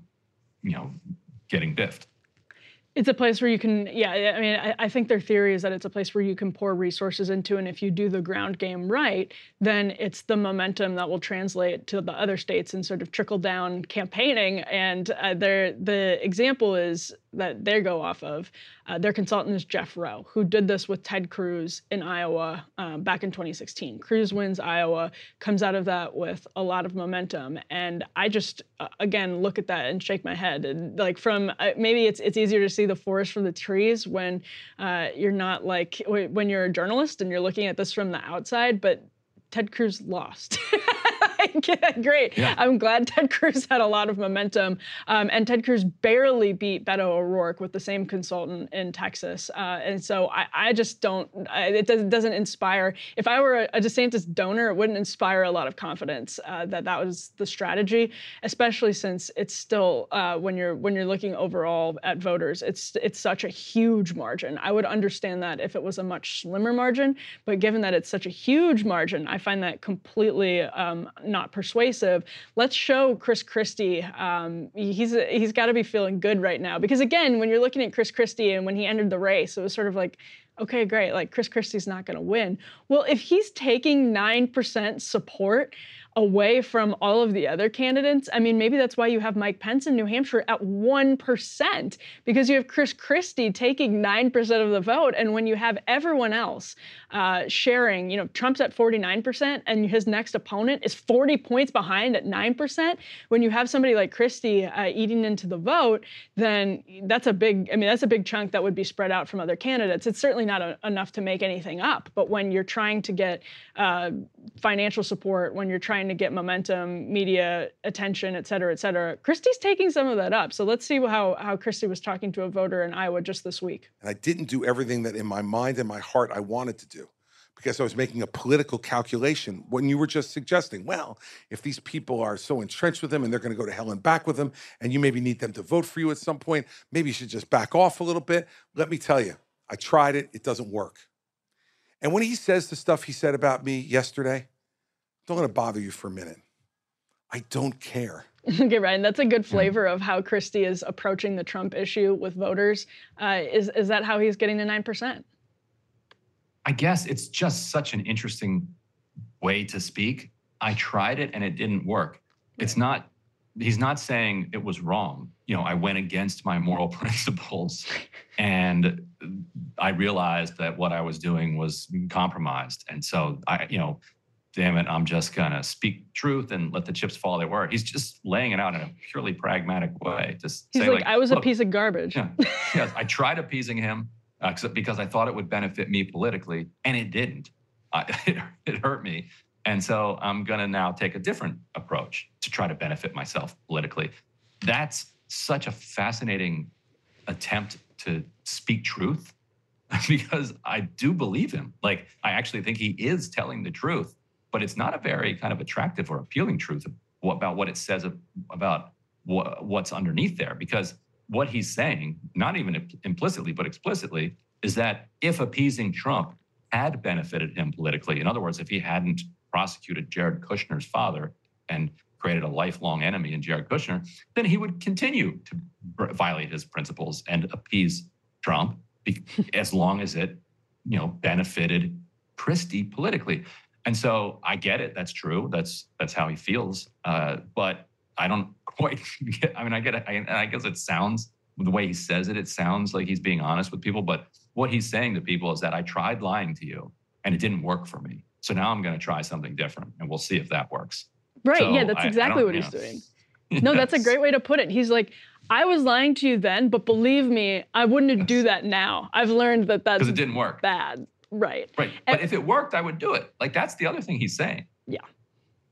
Speaker 2: you know, getting biffed.
Speaker 1: It's a place where you can, yeah. I mean, I, I, think their theory is that it's a place where you can pour resources into, and if you do the ground game right, then it's the momentum that will translate to the other states and sort of trickle down campaigning. And uh, the example is that they go off of. Uh, their consultant is Jeff Roe, who did this with Ted Cruz in Iowa um, back in 2016. Cruz wins Iowa, comes out of that with a lot of momentum, and I just uh, again look at that and shake my head. And like from uh, maybe it's it's easier to see the forest from the trees when uh, you're not like when you're a journalist and you're looking at this from the outside, but Ted Cruz lost. Great. Yeah. I'm glad Ted Cruz had a lot of momentum. Um, and Ted Cruz barely beat Beto O'Rourke with the same consultant in Texas. Uh, and so I, I just don't, I, it does, doesn't inspire. If I were a, a, DeSantis donor, it wouldn't inspire a lot of confidence uh, that that was the strategy, especially since it's still, uh, when you're when you're looking overall at voters, it's, it's such a huge margin. I would understand that if it was a much slimmer margin, but given that it's such a huge margin, I find that completely um, not persuasive. Let's show Chris Christie. Um, he's he's got to be feeling good right now because again, when you're looking at Chris Christie and when he entered the race, it was sort of like. Okay, great. Like Chris Christie's not going to win. Well, if he's taking 9% support, away from all of the other candidates. I mean, maybe that's why you have Mike Pence in New Hampshire at 1%, because you have Chris Christie taking 9% of the vote. And when you have everyone else uh, sharing, you know, Trump's at 49%, and his next opponent is 40 points behind at 9%. When you have somebody like Christie uh, eating into the vote, then that's a big, I mean, that's a big chunk that would be spread out from other candidates. It's certainly not a, enough to make anything up. But when you're trying to get uh, financial support, when you're trying trying to get momentum, media attention, et cetera, et cetera. Christie's taking some of that up. So let's see how, how Christie was talking to a voter in Iowa just this week.
Speaker 3: And I didn't do everything that in my mind and my heart I wanted to do because I was making a political calculation when you were just suggesting, well, if these people are so entrenched with him and they're going to go to hell and back with him, and you maybe need them to vote for you at some point, maybe you should just back off a little bit. Let me tell you, I tried it, it doesn't work. And when he says the stuff he said about me yesterday, don't let it bother you for a minute. I don't care.
Speaker 1: okay, Ryan, that's a good flavor of how Christie is approaching the Trump issue with voters. Uh, is is that how he's getting to nine percent?
Speaker 2: I guess it's just such an interesting way to speak. I tried it and it didn't work. It's not. He's not saying it was wrong. You know, I went against my moral principles, and I realized that what I was doing was compromised. And so I, you know, damn it, I'm just gonna speak truth and let the chips fall where they were. He's just laying it out in a purely pragmatic way. Just
Speaker 1: he's
Speaker 2: say,
Speaker 1: like, like, I was a piece of garbage.
Speaker 2: Yeah, yes, I tried appeasing him uh, because I thought it would benefit me politically, and it didn't. Uh, it, it hurt me, and so I'm gonna now take a different approach to try to benefit myself politically. That's such a fascinating attempt to speak truth because I do believe him. Like, I actually think he is telling the truth, but it's not a very kind of attractive or appealing truth about what it says about what's underneath there. Because what he's saying, not even implicitly, but explicitly, is that if appeasing Trump had benefited him politically, in other words, if he hadn't prosecuted Jared Kushner's father and created a lifelong enemy in Jared Kushner, then he would continue to violate his principles and appease Trump as long as it, you know, benefited Christie politically. And so I get it. That's true. That's that's how he feels. Uh, but I don't quite get. I mean, I get it. I, I guess it sounds the way he says it. It sounds like he's being honest with people. But what he's saying to people is that I tried lying to you and it didn't work for me. So now I'm going to try something different, and we'll see if that works.
Speaker 1: Right. So yeah, that's exactly I what he's know. doing. No, that's a great way to put it. He's like, I was lying to you then, but believe me, I wouldn't do that now. I've learned that that's
Speaker 2: because it didn't work.
Speaker 1: Bad. Right.
Speaker 2: Right. And, but if it worked, I would do it. Like that's the other thing he's saying.
Speaker 1: Yeah.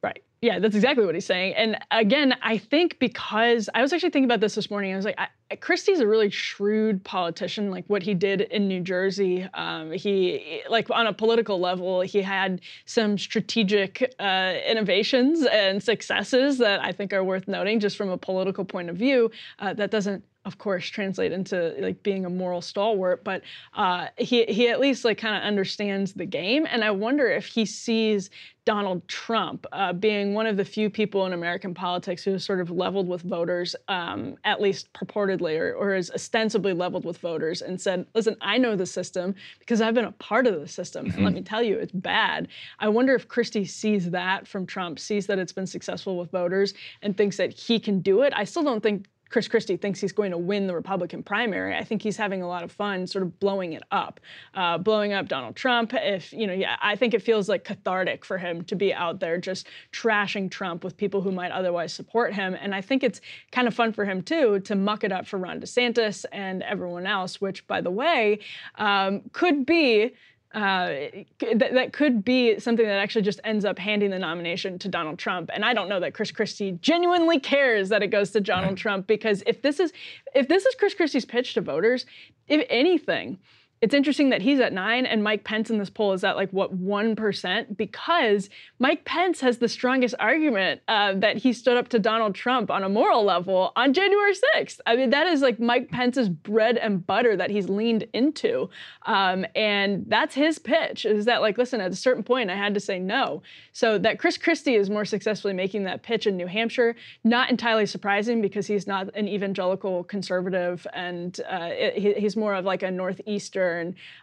Speaker 1: Right. Yeah, that's exactly what he's saying. And again, I think because I was actually thinking about this this morning, I was like, I, Christie's a really shrewd politician. Like what he did in New Jersey, um, he like on a political level, he had some strategic uh, innovations and successes that I think are worth noting, just from a political point of view. Uh, that doesn't of course translate into like being a moral stalwart but uh, he, he at least like kind of understands the game and i wonder if he sees donald trump uh, being one of the few people in american politics who is sort of leveled with voters um, at least purportedly or, or is ostensibly leveled with voters and said listen i know the system because i've been a part of the system mm-hmm. and let mm-hmm. me tell you it's bad i wonder if christie sees that from trump sees that it's been successful with voters and thinks that he can do it i still don't think Chris Christie thinks he's going to win the Republican primary. I think he's having a lot of fun sort of blowing it up, uh, blowing up Donald Trump. If, you know, yeah, I think it feels like cathartic for him to be out there just trashing Trump with people who might otherwise support him. And I think it's kind of fun for him, too, to muck it up for Ron DeSantis and everyone else, which, by the way, um, could be uh, that, that could be something that actually just ends up handing the nomination to Donald Trump. And I don't know that Chris Christie genuinely cares that it goes to Donald right. Trump because if this is if this is Chris Christie's pitch to voters, if anything, it's interesting that he's at nine and Mike Pence in this poll is at like what 1% because Mike Pence has the strongest argument uh, that he stood up to Donald Trump on a moral level on January 6th. I mean, that is like Mike Pence's bread and butter that he's leaned into. Um, and that's his pitch is that like, listen, at a certain point, I had to say no. So that Chris Christie is more successfully making that pitch in New Hampshire, not entirely surprising because he's not an evangelical conservative and uh, he's more of like a Northeastern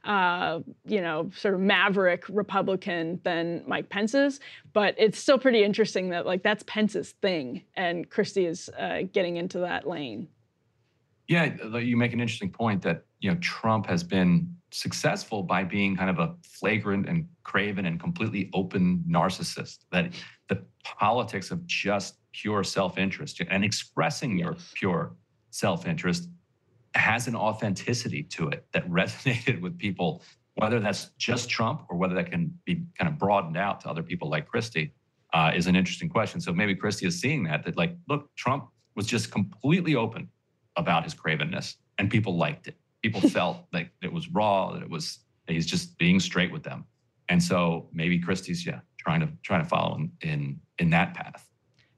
Speaker 1: uh, you know, sort of maverick Republican than Mike Pence's. But it's still pretty interesting that like that's Pence's thing, and Christie is uh, getting into that lane.
Speaker 2: Yeah, you make an interesting point that you know Trump has been successful by being kind of a flagrant and craven and completely open narcissist. That the politics of just pure self-interest and expressing your pure self-interest has an authenticity to it that resonated with people, whether that's just Trump or whether that can be kind of broadened out to other people like Christie, uh, is an interesting question. So maybe Christie is seeing that, that like, look, Trump was just completely open about his cravenness and people liked it. People felt like it was raw, that it was, that he's just being straight with them. And so maybe Christie's, yeah, trying to, trying to follow in, in, in that path.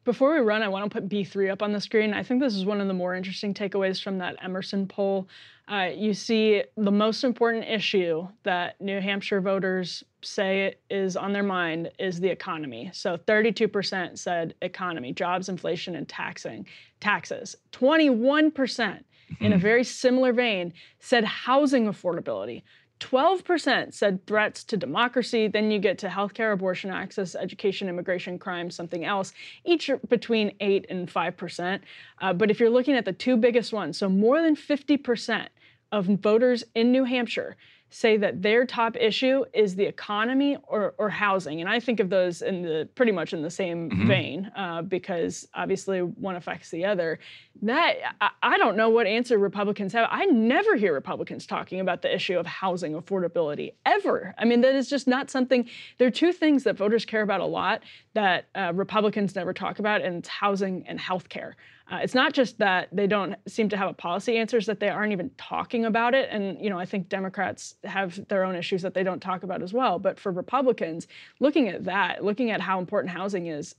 Speaker 1: Before we run, I want to put B3 up on the screen. I think this is one of the more interesting takeaways from that Emerson poll. Uh, you see the most important issue that New Hampshire voters say is on their mind is the economy. So 32% said economy, jobs, inflation, and taxing, taxes. 21% in a mm-hmm. very similar vein said housing affordability. 12% said threats to democracy. Then you get to healthcare, abortion access, education, immigration, crime, something else, each between 8 and 5%. Uh, but if you're looking at the two biggest ones, so more than 50% of voters in New Hampshire say that their top issue is the economy or, or housing. And I think of those in the pretty much in the same mm-hmm. vein uh, because obviously one affects the other. That I, I, don't know what answer Republicans have. I never hear Republicans talking about the issue of housing affordability ever. I mean, that is just not something. There are two things that voters care about a lot that uh, Republicans never talk about, and it's housing and health care. Uh, it's not just that they don't seem to have a policy answers that they aren't even talking about it and you know i think democrats have their own issues that they don't talk about as well but for republicans looking at that looking at how important housing is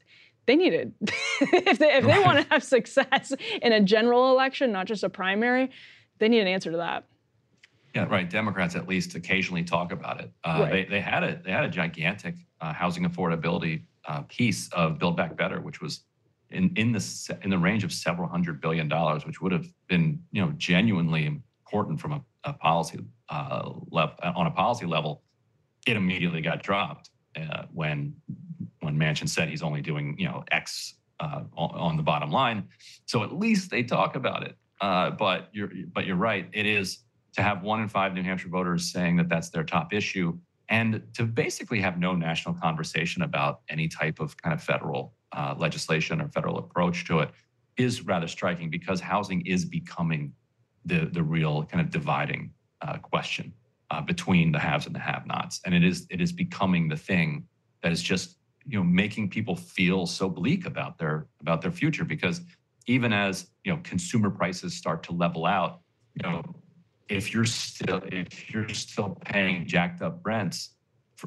Speaker 1: they need it if they, if they want to have success in a general election not just a primary they need an answer to that
Speaker 2: yeah, right. Democrats at least occasionally talk about it. Uh, right. they, they had a they had a gigantic uh, housing affordability uh, piece of Build Back Better, which was in in the in the range of several hundred billion dollars, which would have been you know genuinely important from a, a policy uh, level on a policy level. It immediately got dropped uh, when when Manchin said he's only doing you know X uh, on, on, the bottom line. So at least they talk about it. but you're but you're right. It is to have one in five New Hampshire voters saying that that's their top issue, and to basically have no national conversation about any type of kind of federal uh, legislation or federal approach to it is rather striking because housing is becoming the the real kind of dividing uh, question uh, between the haves and the have-nots, and it is it is becoming the thing that is just you know making people feel so bleak about their about their future because even as you know consumer prices start to level out, you know if you're still if you're still paying jacked up rents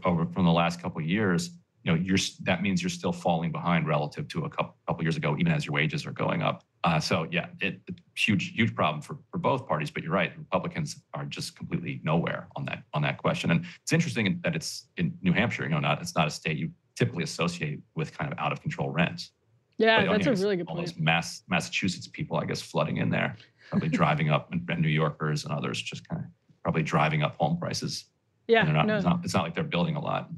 Speaker 2: over from the last couple years, you know, you're that means you're still falling behind relative to a couple couple years ago, even as your wages are going up. Uh, so yeah, it, it, huge huge problem for for both parties. But you're right, Republicans are just completely nowhere on that on that question. And it's interesting that it's in New Hampshire. You know, not it's not a state you typically associate with kind of out of control rents.
Speaker 1: Yeah, but, that's you know, a really good
Speaker 2: all
Speaker 1: point.
Speaker 2: Those Mass Massachusetts people, I guess, flooding in there probably driving up, and, and New Yorkers and others just kind of probably driving up home prices.
Speaker 1: Yeah,
Speaker 2: not,
Speaker 1: no.
Speaker 2: it's, not, it's not like they're building a lot.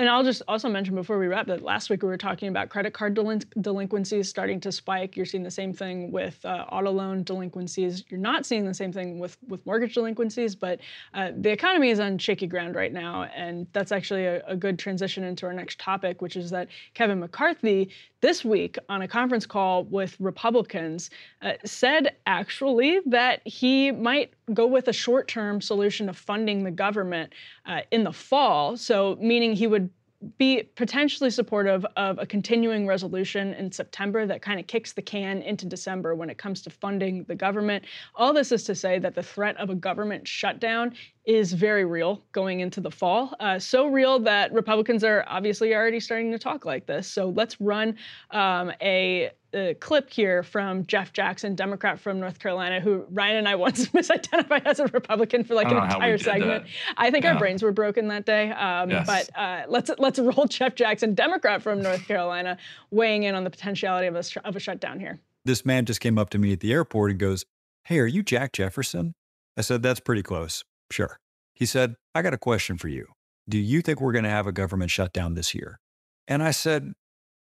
Speaker 1: And I'll just also mention before we wrap that last week we were talking about credit card delin- delinquencies starting to spike. You're seeing the same thing with uh, auto loan delinquencies. You're not seeing the same thing with, with mortgage delinquencies, but uh, the economy is on shaky ground right now. And that's actually a, a good transition into our next topic, which is that Kevin McCarthy this week on a conference call with Republicans uh, said actually that he might go with a short term solution of funding the government uh, in the fall. So, meaning he would be potentially supportive of a continuing resolution in September that kind of kicks the can into December when it comes to funding the government. All this is to say that the threat of a government shutdown is very real going into the fall. Uh, so real that Republicans are obviously already starting to talk like this. So let's run um, a, a, clip here from Jeff Jackson, Democrat from North Carolina, who Ryan and I once misidentified as a Republican for like an entire segment. I think yeah. our brains were broken that day. Um, yes. But uh, let's let's roll Jeff Jackson, Democrat from North Carolina, weighing in on the potentiality of a, of a shutdown here.
Speaker 4: This man just came up to me at the airport and goes, "Hey, are you Jack Jefferson?" I said, "That's pretty close." Sure. He said, I got a question for you. Do you think we're going to have a government shutdown this year? And I said,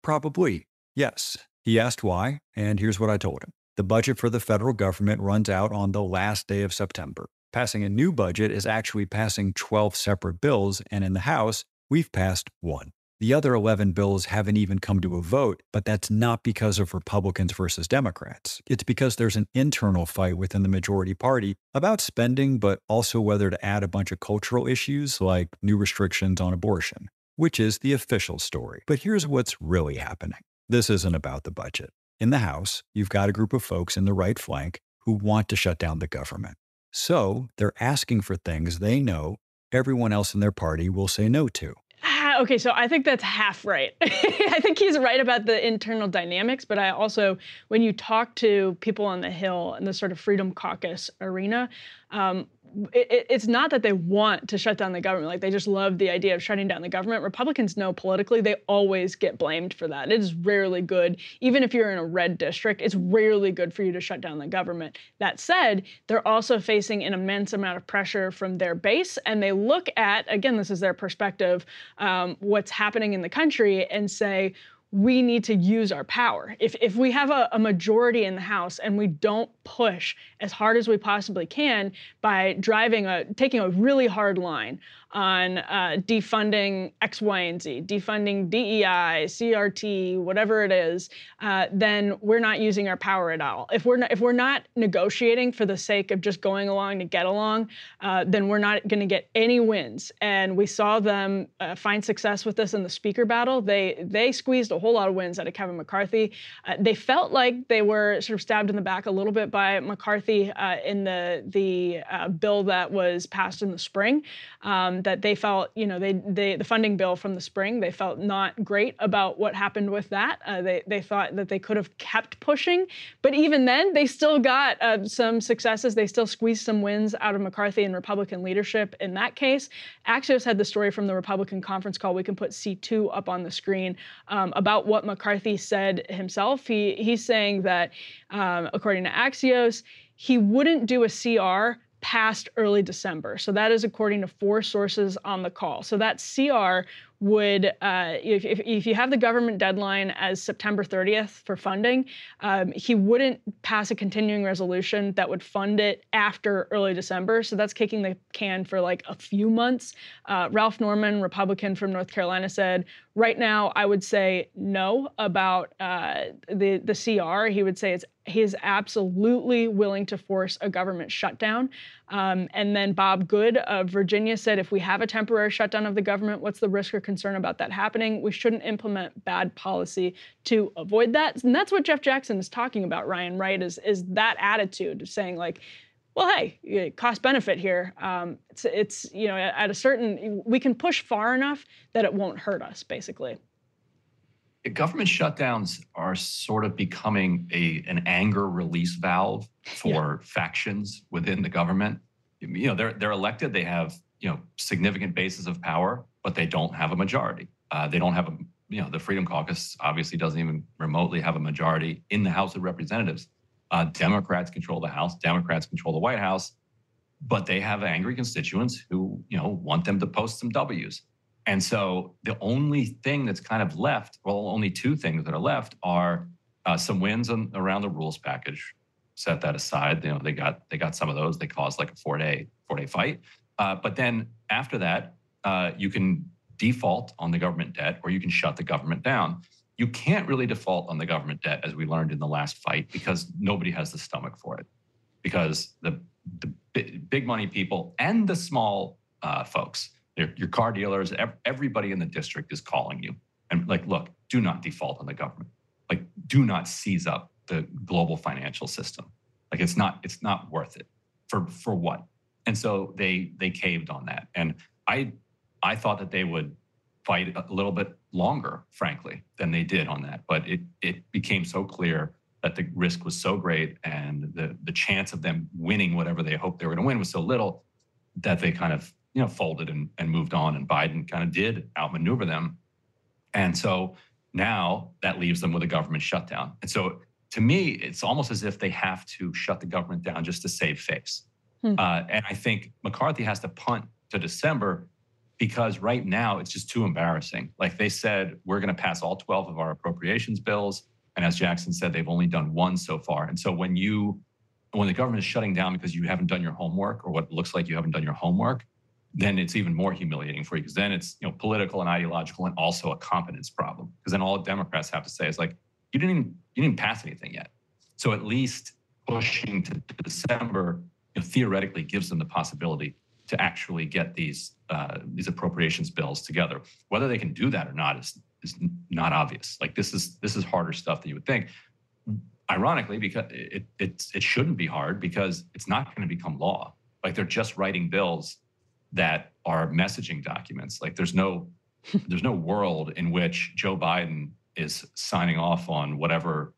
Speaker 4: Probably, yes. He asked why, and here's what I told him. The budget for the federal government runs out on the last day of September. Passing a new budget is actually passing 12 separate bills, and in the House, we've passed one. The other 11 bills haven't even come to a vote, but that's not because of Republicans versus Democrats. It's because there's an internal fight within the majority party about spending, but also whether to add a bunch of cultural issues like new restrictions on abortion, which is the official story. But here's what's really happening this isn't about the budget. In the House, you've got a group of folks in the right flank who want to shut down the government. So they're asking for things they know everyone else in their party will say no to.
Speaker 1: Ah, okay, so I think that's half right. I think he's right about the internal dynamics, but I also, when you talk to people on the Hill in the sort of Freedom Caucus arena, um, it, it's not that they want to shut down the government. Like they just love the idea of shutting down the government. Republicans know politically they always get blamed for that. It is rarely good, even if you're in a red district, it's rarely good for you to shut down the government. That said, they're also facing an immense amount of pressure from their base, and they look at again, this is their perspective, um, what's happening in the country, and say we need to use our power. If, if we have a, a, majority in the House and we don't push as hard as we possibly can by driving a taking a really hard line on uh, defunding X, Y, and Z, defunding DEI, CRT, whatever it is, uh, then we're not using our power at all. If we're not, if we're not negotiating for the sake of just going along to get along, uh, then we're not going to get any wins. And we saw them uh, find success with this in the speaker battle. They they squeezed a whole lot of wins out of Kevin McCarthy. Uh, they felt like they were sort of stabbed in the back a little bit by McCarthy uh, in the the bill that was passed in the spring. Um, that they felt, you know, they, they the funding bill from the spring, they felt not great about what happened with that. Uh, they they thought that they could have kept pushing, but even then, they still got uh, some successes. They still squeezed some wins out of McCarthy and Republican leadership in that case. Axios had the story from the Republican conference call. We can put C2 up on the screen um, about what McCarthy said himself. He he's saying that, um, according to Axios, he wouldn't do a CR past early December. So that is according to four sources on the call. So that CR would, uh, if, if, if, you have the government deadline as September 30th for funding, um, he wouldn't pass a continuing resolution that would fund it after early December. So that's kicking the can for like a few months. Uh, Ralph Norman, Republican from North Carolina, said, right now, I would say no about uh, the, the CR. He would say it's he is absolutely willing to force a government shutdown. Um, and then Bob Good of Virginia said, if we have a temporary shutdown of the government, what's the risk or concern about that happening? We shouldn't implement bad policy to avoid that. And that's what Jeff Jackson is talking about, Ryan, right? Is, is that attitude of saying, like, well, hey, cost benefit here. Um, it's, it's, you know, at a certain, we can push far enough that it won't hurt us, basically
Speaker 2: government shutdowns are sort of becoming a an anger release valve for yeah. factions within the government. You know, they're they're elected, they have you know significant bases of power, but they don't have a majority. Uh, they don't have a you know the Freedom Caucus obviously doesn't even remotely have a majority in the House of Representatives. Uh, Democrats control the House, Democrats control the White House, but they have angry constituents who you know want them to post some W's. And so the only thing that's kind of left, well, only two things that are left are uh, some wins on, around the rules package. Set that aside. You know, they got they got some of those. They caused like a four day four day fight. Uh, but then after that, uh, you can default on the government debt, or you can shut the government down. You can't really default on the government debt, as we learned in the last fight, because nobody has the stomach for it. Because the the big money people and the small uh, folks your, your car dealers, everybody in the district is calling you and like, look, do not default on the government. Like, do not seize up the global financial system. Like, it's not it's not worth it. For for what? And so they they caved on that. And I I thought that they would fight a little bit longer, frankly, than they did on that. But it it became so clear that the risk was so great and the the chance of them winning whatever they hoped they were going to win was so little that they kind of you know, folded and, and moved on. And Biden kind of did outmaneuver them. And so now that leaves them with a government shutdown. And so to me, it's almost as if they have to shut the government down just to save face. Hmm. Uh, and I think McCarthy has to punt to December because right now it's just too embarrassing. Like they said, we're going to pass all 12 of our appropriations bills. And as Jackson said, they've only done one so far. And so when you, when the government is shutting down because you haven't done your homework or what looks like you haven't done your homework, then it's even more humiliating for you because then it's you know political and ideological and also a competence problem because then all Democrats have to say is like you didn't even you didn't pass anything yet. So at least pushing to, December you know, theoretically gives them the possibility to actually get these uh, these appropriations bills together. Whether they can do that or not is is not obvious. Like this is this is harder stuff than you would think. Ironically, because it it it shouldn't be hard because it's not going to become law. Like they're just writing bills that are messaging documents. Like there's no there's no world in which Joe Biden is signing off on whatever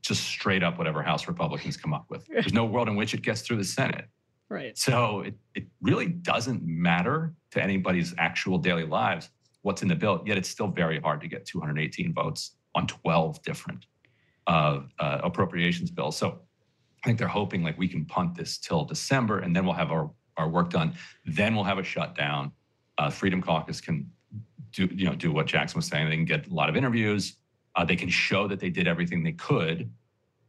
Speaker 2: just straight up whatever House Republicans come up with. There's no world in which it gets through the Senate.
Speaker 1: Right.
Speaker 2: So it, it really doesn't matter to anybody's actual daily lives what's in the bill, yet it's still very hard to get 218 votes on 12 different uh, uh, appropriations bills. So I think they're hoping like we can punt this till December and then we'll have our our work done. Then we'll have a shutdown. Uh, Freedom Caucus can do you know do what Jackson was saying. They can get a lot of interviews. Uh, they can show that they did everything they could,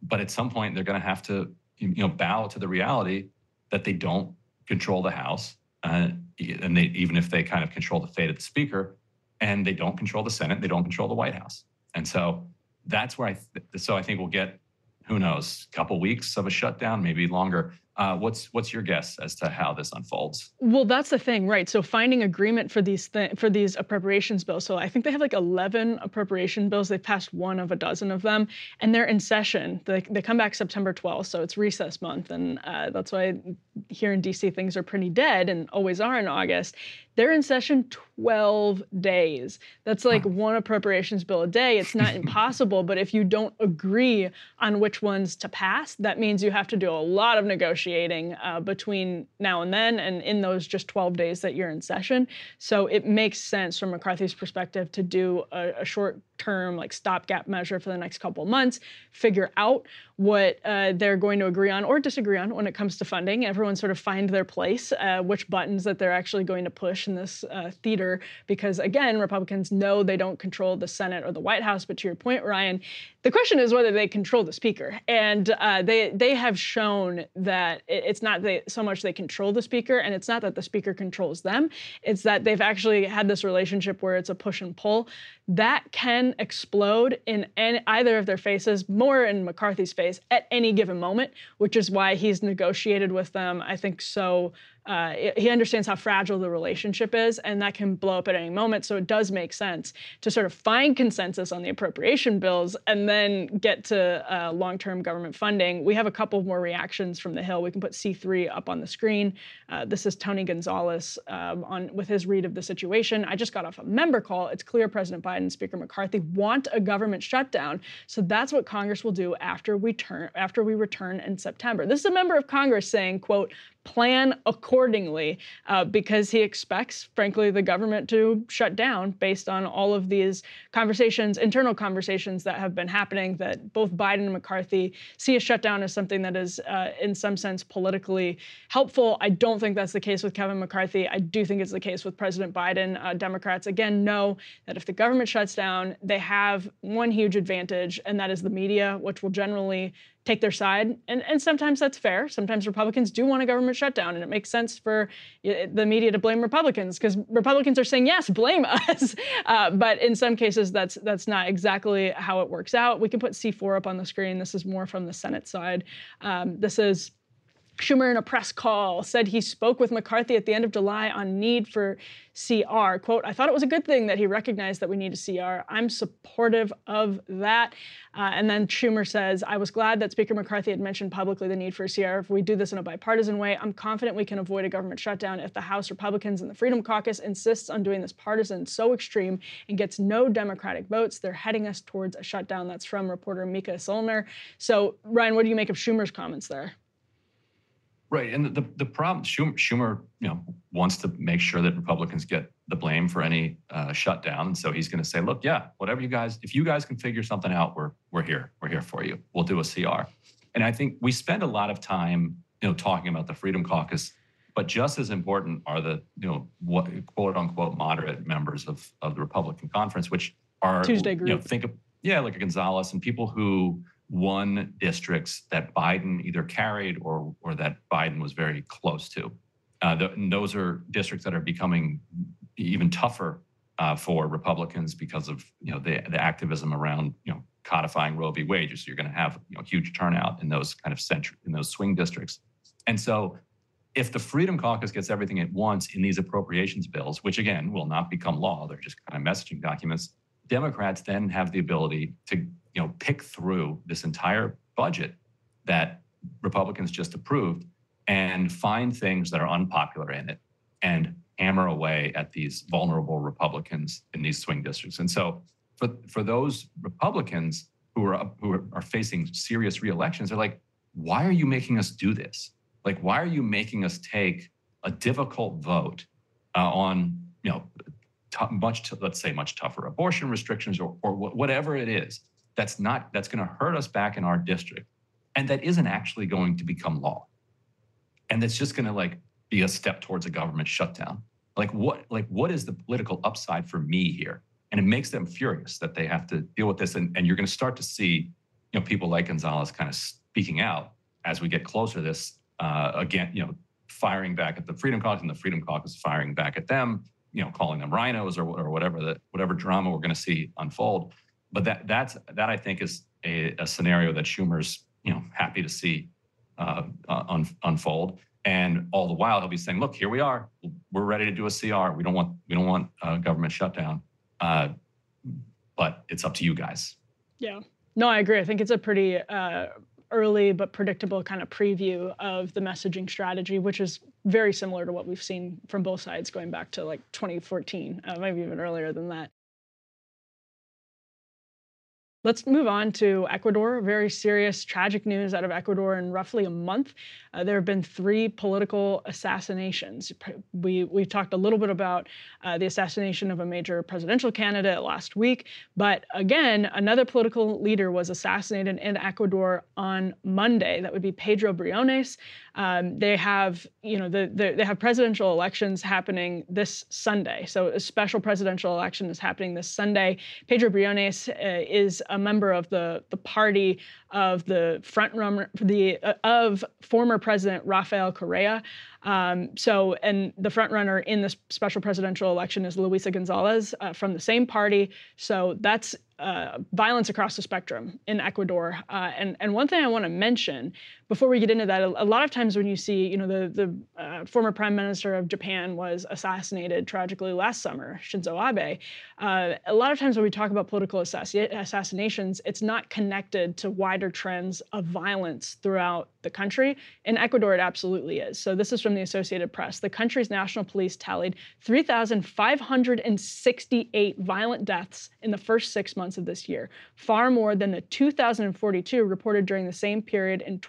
Speaker 2: but at some point they're going to have to you know bow to the reality that they don't control the House. Uh, and they even if they kind of control the fate of the speaker, and they don't control the Senate, they don't control the White House, and so that's where I th- so I think we'll get who knows, a couple weeks of a shutdown, maybe longer. Uh, what's what's your guess as to how this unfolds?
Speaker 1: Well, that's the thing, right? So finding agreement for these th- for these appropriations bills. So I think they have like 11 appropriation bills. They've passed one of a dozen of them, and they're in session. They, they come back September 12th, so it's recess month, and uh, that's why here in DC things are pretty dead and always are in August. They're in session 12 days. That's like one appropriations bill a day. It's not impossible, but if you don't agree on which ones to pass, that means you have to do a lot of negotiating uh, between now and then and in those just 12 days that you're in session. So it makes sense from McCarthy's perspective to do a, a short term like stopgap measure for the next couple months, figure out what uh, they're going to agree on or disagree on when it comes to funding. Everyone sort of find their place, uh, which buttons that they're actually going to push in this uh, theater. Because again, Republicans know they don't control the Senate or the White House. But to your point, Ryan, the question is whether they control the Speaker, and uh, they they have shown that it's not they, so much they control the Speaker, and it's not that the Speaker controls them. It's that they've actually had this relationship where it's a push and pull that can explode in any, either of their faces, more in McCarthy's face at any given moment, which is why he's negotiated with them, I think, so uh, he understands how fragile the relationship is, and that can blow up at any moment. So it does make sense to sort of find consensus on the appropriation bills and then get to uh, long term government funding. We have a couple more reactions from the Hill. We can put C3 up on the screen. Uh, this is Tony Gonzalez um, on with his read of the situation. I just got off a member call. It's clear President Biden and Speaker McCarthy want a government shutdown. So that's what Congress will do after we turn after we return in September. This is a member of Congress saying, quote, plan accordingly uh, because he expects, frankly, the government to shut down based on all of these conversations, internal conversations that have been happening. That both Biden and McCarthy see a shutdown as something that is, uh, in some sense, politically helpful. I don't think that's the case with Kevin McCarthy. I do think it's the case with President Biden. Uh, Democrats, again, know that if the government shuts down, they have one huge advantage, and that is the media, which will generally take their side. And, and sometimes that's fair. Sometimes Republicans do want a government shutdown, and it makes sense for the media to blame Republicans because Republicans are saying, yes, blame us. Uh, but in some cases, that's, that's not exactly how it works out. We can put C4 up on the screen. This is more from the Senate side. Um, this is Schumer, in a press call, said he spoke with McCarthy at the end of July on need for CR. Quote, I thought it was a good thing that he recognized that we need a CR. I'm supportive of that. Uh, and then Schumer says, I was glad that Speaker McCarthy had mentioned publicly the need for a CR. If we do this in a bipartisan way, I'm confident we can avoid a government shutdown if the House Republicans and the Freedom Caucus insists on doing this partisan so extreme and gets no Democratic votes. They're heading us towards a shutdown. That's from reporter Mica Soellner. So, Ryan, what do you make of Schumer's comments there?
Speaker 2: Right, and the the problem Schumer, Schumer, you know, wants to make sure that Republicans get the blame for any uh, shutdown, and so he's going to say, "Look, yeah, whatever you guys, if you guys can figure something out, we're we're here, we're here for you. We'll do a CR." And I think we spend a lot of time, you know, talking about the Freedom Caucus, but just as important are the, you know, what quote unquote moderate members of of the Republican conference, which are
Speaker 1: Tuesday group.
Speaker 2: You know, think of yeah, like a Gonzalez and people who won districts that Biden either carried or or that Biden was very close to. Uh, the, those are districts that are becoming even tougher uh, for Republicans because of you know the the activism around you know codifying Roe v. Wade. So you're going to have you know huge turnout in those kind of central in those swing districts, and so. If the Freedom Caucus gets everything it wants in these appropriations bills, which again will not become law, they're just kind of messaging documents, Democrats then have the ability to you know, pick through this entire budget that Republicans just approved and find things that are unpopular in it and hammer away at these vulnerable Republicans in these swing districts. And so for, for those Republicans who are who are facing serious re-elections, they're like, why are you making us do this? Like, why are you making us take a difficult vote uh, on, you know, t- much, t- let's say, much tougher abortion restrictions or, or whatever it is that's not that's going to hurt us back in our district. And that isn't actually going to become law. And that's just going to like be a step towards a government shutdown. Like what like what is the political upside for me here? And it makes them furious that they have to deal with this. And, and you're going to start to see you know people like gonzalez kind of speaking out as we get closer to this uh, again you know firing back at the Freedom Caucus, and the Freedom Caucus firing back at them. You know, calling them RINOs or, or whatever the whatever drama we're going to see unfold. But that that's that I think is a, a scenario that Schumer's you know happy to see uh, un, unfold. And all the while, he'll be saying, "Look, here we are. We're ready to do a CR. We don't want we don't want uh, government shutdown, uh, but it's up to you guys."
Speaker 1: Yeah. No, I agree. I think it's a pretty uh, early but predictable kind of preview of the messaging strategy, which is very similar to what we've seen from both sides going back to like 2014, uh, maybe even earlier than that. Let's move on to Ecuador. Very serious, tragic news out of Ecuador in roughly a month. Uh, there have been three political assassinations. We, we talked a little bit about uh, the assassination of a major presidential candidate last week, but again, another political leader was assassinated in Ecuador on Monday. That would be Pedro Briones. Um, they have, you know, the, the, they have presidential elections happening this Sunday. So a special presidential election is happening this Sunday. Pedro Briones uh, is a member of the the party of the front runner the uh, of former President Rafael Correa. Um, so, and the front runner in this special presidential election is Luisa Gonzalez uh, from the same party. So that's uh, violence across the spectrum in Ecuador. Uh, and and one thing I want to mention before we get into that, a, a, lot of times when you see, you know, the the uh, former prime minister of Japan was assassinated tragically last summer, Shinzo Abe. Uh, a lot of times when we talk about political assassinations, it's not connected to wider trends of violence throughout the country. In Ecuador, it absolutely is. So this is from the Associated Press. The country's national police tallied 3,568 violent deaths in the first six months of this year, far more than the 2,042 reported during the same period in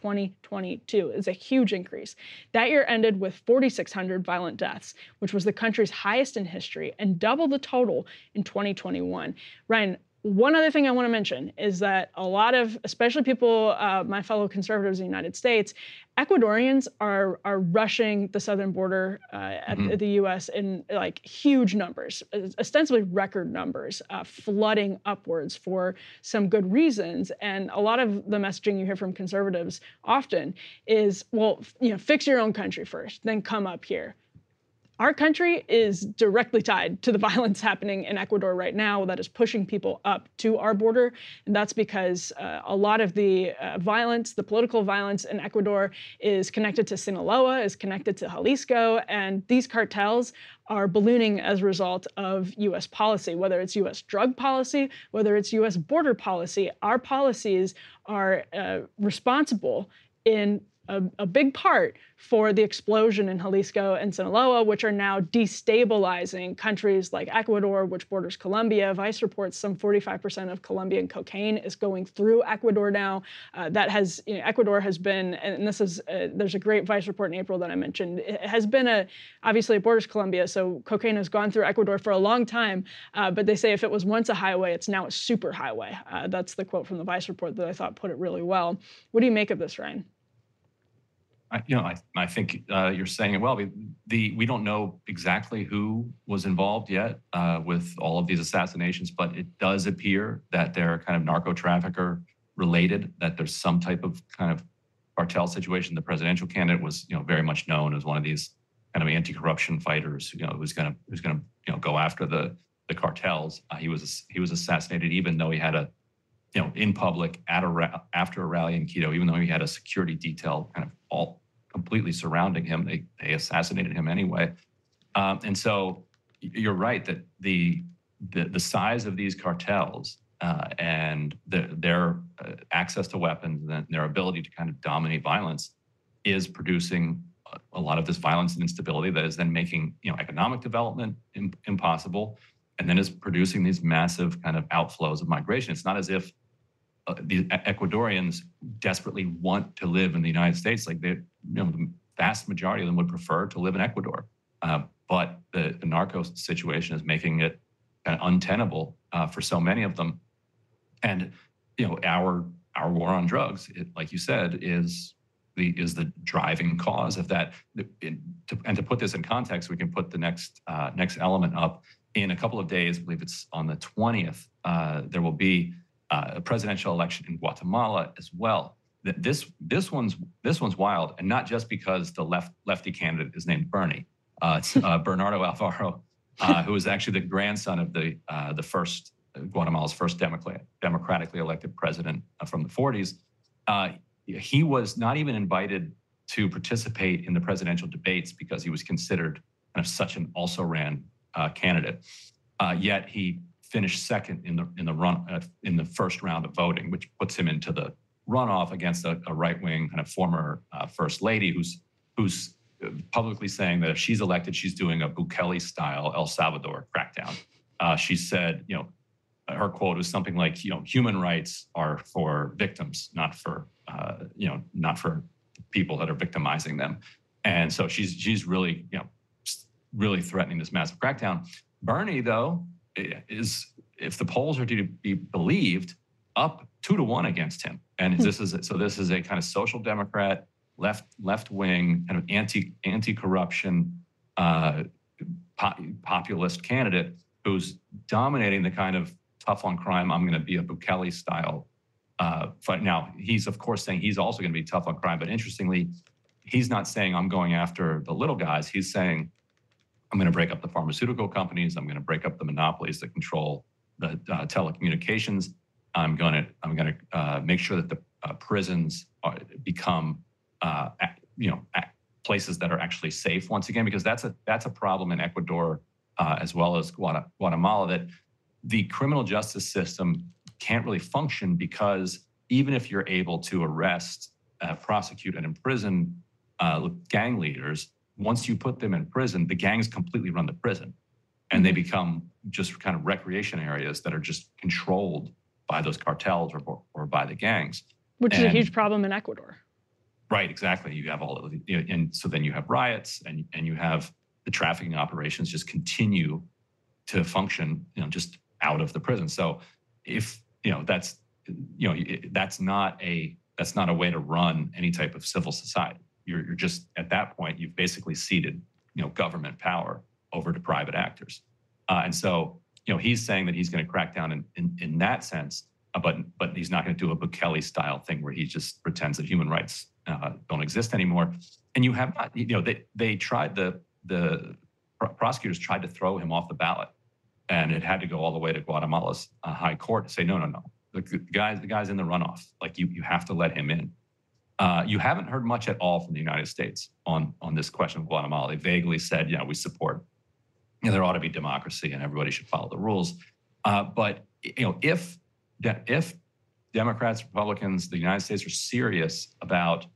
Speaker 1: 2022. is a huge increase. That year ended with 4,600 violent deaths, which was the country's highest in history and double the total in 2021. Ryan, one other thing I want to mention is that a lot of, especially people, uh, my fellow conservatives in the United States, Ecuadorians are are rushing the southern border uh, at mm-hmm. the U.S. in like huge numbers, ostensibly record numbers, uh, flooding upwards for some good reasons. And a lot of the messaging you hear from conservatives often is, well, you know, fix your own country first, then come up here our country is directly tied to the violence happening in Ecuador right now that is pushing people up to our border. And that's because uh, a lot of the uh, violence, the political violence in Ecuador, is connected to Sinaloa, is connected to Jalisco, and these cartels are ballooning as a result of US policy, whether it's US drug policy, whether it's US border policy. Our policies are uh, responsible in a, a, big part for the explosion in Jalisco and Sinaloa, which are now destabilizing countries like Ecuador, which borders Colombia. Vice reports some 45% of Colombian cocaine is going through Ecuador now. Uh, that has you know, Ecuador has been, and this is uh, there's a great Vice report in April that I mentioned. It has been a obviously it borders Colombia, so cocaine has gone through Ecuador for a long time. Uh, but they say if it was once a highway, it's now a super highway. Uh, that's the quote from the Vice report that I thought put it really well. What do you make of this, Ryan?
Speaker 2: I, you know, I, I think uh, you're saying it well. We, the we don't know exactly who was involved yet uh, with all of these assassinations, but it does appear that they're kind of narco trafficker related. That there's some type of kind of cartel situation. The presidential candidate was, you know, very much known as one of these kind of anti-corruption fighters. You know, who's going to who's going to you know go after the the cartels. Uh, he was he was assassinated even though he had a you know, in public at a after a rally in Quito, even though he had a security detail kind of all completely surrounding him, they they assassinated him anyway. Um, and so you're right that the the, the size of these cartels uh, and the, their uh, access to weapons and their ability to kind of dominate violence is producing a, lot of this violence and instability that is then making you know economic development Im- impossible and then is producing these massive kind of outflows of migration. It's not as if uh, the Ecuadorians desperately want to live in the United States. Like they, you know, the vast majority of them would prefer to live in Ecuador. Uh, but the, the narco situation is making it kind of untenable uh, for so many of them. And you know, our our war on drugs, it, like you said, is the is the driving cause of that. To, and to put this in context, we can put the next uh, next element up in a couple of days. I believe it's on the twentieth. Uh, there will be uh, a presidential election in Guatemala as well. this this one's this one's wild, and not just because the left lefty candidate is named Bernie. Uh, uh, Bernardo Arévalo, uh, who is actually the grandson of the uh, the first Guatemala's first democrat, democratically elected president uh, from the 40s. Uh, he was not even invited to participate in the presidential debates because he was considered kind of such an also ran candidate. yet he finished second in the in the run in the first round of voting, which puts him into the runoff against a, a right wing kind of former uh, first lady who's who's publicly saying that if she's elected, she's doing a Bukele style El Salvador crackdown. Uh, she said, you know, her quote was something like, you know, human rights are for victims, not for, uh, you know, not for people that are victimizing them. And so she's she's really, you know, really threatening this massive crackdown. Bernie, though, is if the polls are to be believed, up two to one against him. And hmm. this is so this is a kind of social democrat, left left wing, kind of anti anti corruption, uh, populist candidate who's dominating the kind of tough on crime. I'm going to be a Bukele style uh, fight. Now he's of course saying he's also going to be tough on crime, but interestingly, he's not saying I'm going after the little guys. He's saying I'm going to break up the pharmaceutical companies. I'm going to break up the monopolies that control the uh, telecommunications. I'm going to I'm going to uh, make sure that the uh, prisons are, become uh, you know places that are actually safe once again because that's a that's a problem in Ecuador uh, as well as Guatemala that the criminal justice system can't really function because even if you're able to arrest, uh, prosecute, and imprison gang leaders, once you put them in prison, the gangs completely run the prison and they mm-hmm. become just kind of recreation areas that are just controlled by those cartels or, or by the gangs.
Speaker 1: Which and, is a huge problem in Ecuador.
Speaker 2: Right, exactly. You have all of the, you know, and so then you have riots and, and you have the trafficking operations just continue to function, you know, just out of the prison. So if, you know, that's, you know, that's not a, that's not a way to run any type of civil society. You're, you're just, at that point, you've basically ceded, you know, government power over to private actors. Uh, and so you know, he's saying that he's going to crack down in, in, in that sense, uh, but but he's not going to do a Bukele style thing where he just pretends that human rights uh, don't exist anymore. And you have not, you know, they they tried the the prosecutors tried to throw him off the ballot, and it had to go all the way to Guatemala's uh, high court to say no, no, no, the, the guys the guy's in the runoff. Like you you have to let him in. Uh, you haven't heard much at all from the United States on on this question of Guatemala. They vaguely said, you know, we support you know, there ought to be democracy and everybody should follow the rules. Uh, but you know, if if Democrats, Republicans, the United States are serious about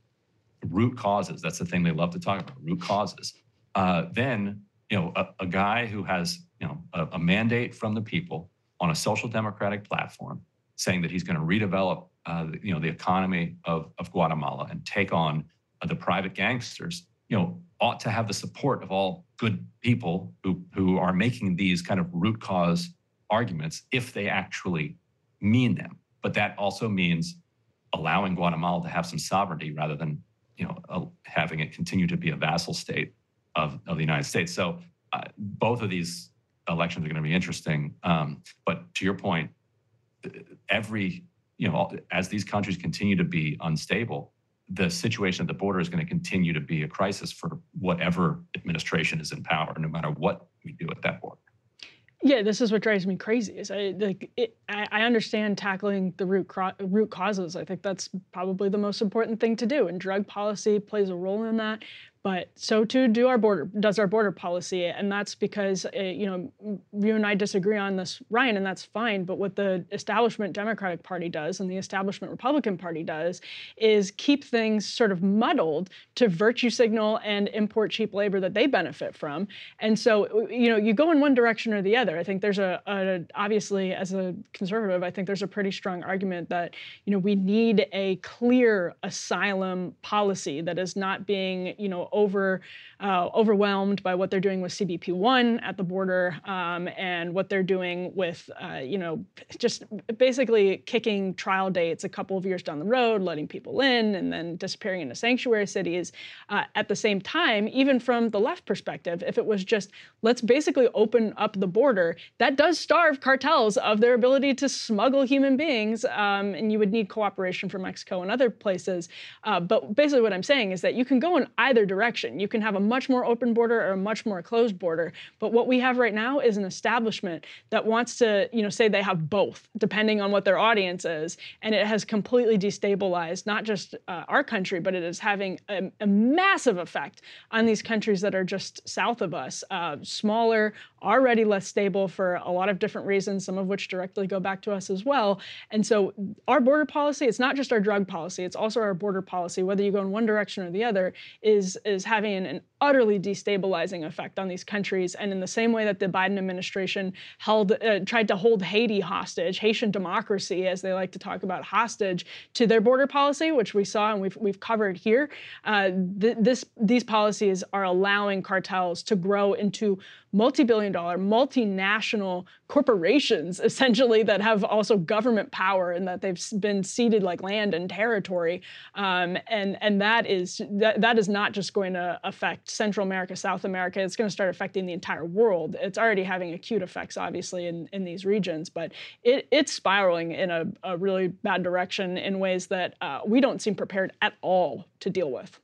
Speaker 2: root causes, that's the thing they love to talk about, root causes. Uh, then you know, a, a, guy who has you know a, a, mandate from the people on a social democratic platform, saying that he's going to redevelop uh, you know the economy of, of Guatemala and take on uh, the private gangsters, you know, ought to have the support of all good people who, who are making these kind of root cause arguments if they actually mean them. But that also means allowing Guatemala to have some sovereignty rather than you know uh, having it continue to be a vassal state of, of the United States. So uh, both of these elections are going to be interesting. Um, but to your point, every you know as these countries continue to be unstable, the situation at the border is going to continue to be a crisis for whatever administration is in power, no matter what we do at that border.
Speaker 1: Yeah, this is what drives me crazy. Is I like it, I, understand tackling the root cro- root causes. I think that's probably the most important thing to do, and drug policy plays a role in that but so too do our border does our border policy. And that's because uh, you know you and i disagree on this ryan and that's fine. But what the establishment democratic party does and the establishment republican party does is keep things sort of muddled to virtue signal and import cheap labor that they benefit from. And so you know you go in one direction or the other. I think there's a, a obviously as a conservative i think there's a pretty strong argument that you know we need a clear asylum policy that is not being you know over uh, overwhelmed by what they're doing with CBP1 at the border um, and what they're doing with, uh, you know, just basically kicking trial dates a couple of years down the road, letting people in, and then disappearing into sanctuary cities. Uh, at the same time, even from the left perspective, if it was just let's basically open up the border, that does starve cartels of their ability to smuggle human beings, um, and you would need cooperation from Mexico and other places. Uh, but basically, what I'm saying is that you can go in either direction. You can have a much more open border or a much more closed border. But what we have right now is an establishment that wants to, you know, say they have both, depending on what their audience is, and it has completely destabilized not just uh, our country, but it is having a, a, massive effect on these countries that are just south of us, uh, smaller, already less stable for a lot of different reasons, some of which directly go back to us as well. And so our border policy, it's not just our drug policy, it's also our border policy, whether you go in one direction or the other, is, is having an utterly destabilizing effect on these countries. And in the same way that the Biden administration held, uh, tried to hold Haiti hostage, Haitian democracy, as they like to talk about, hostage to their border policy, which we saw and we've, we've covered here, uh, th- this, these policies are allowing cartels to grow into multi-billion dollar multinational corporations essentially that have also government power and that they've been ceded like land and territory. Um, and and that is that, that is not just going to affect central america south america. It's going to start affecting the entire world. It's already having acute effects obviously in, in these regions but it, it's spiraling in a, a really bad direction in ways that uh, we don't seem prepared at all to deal with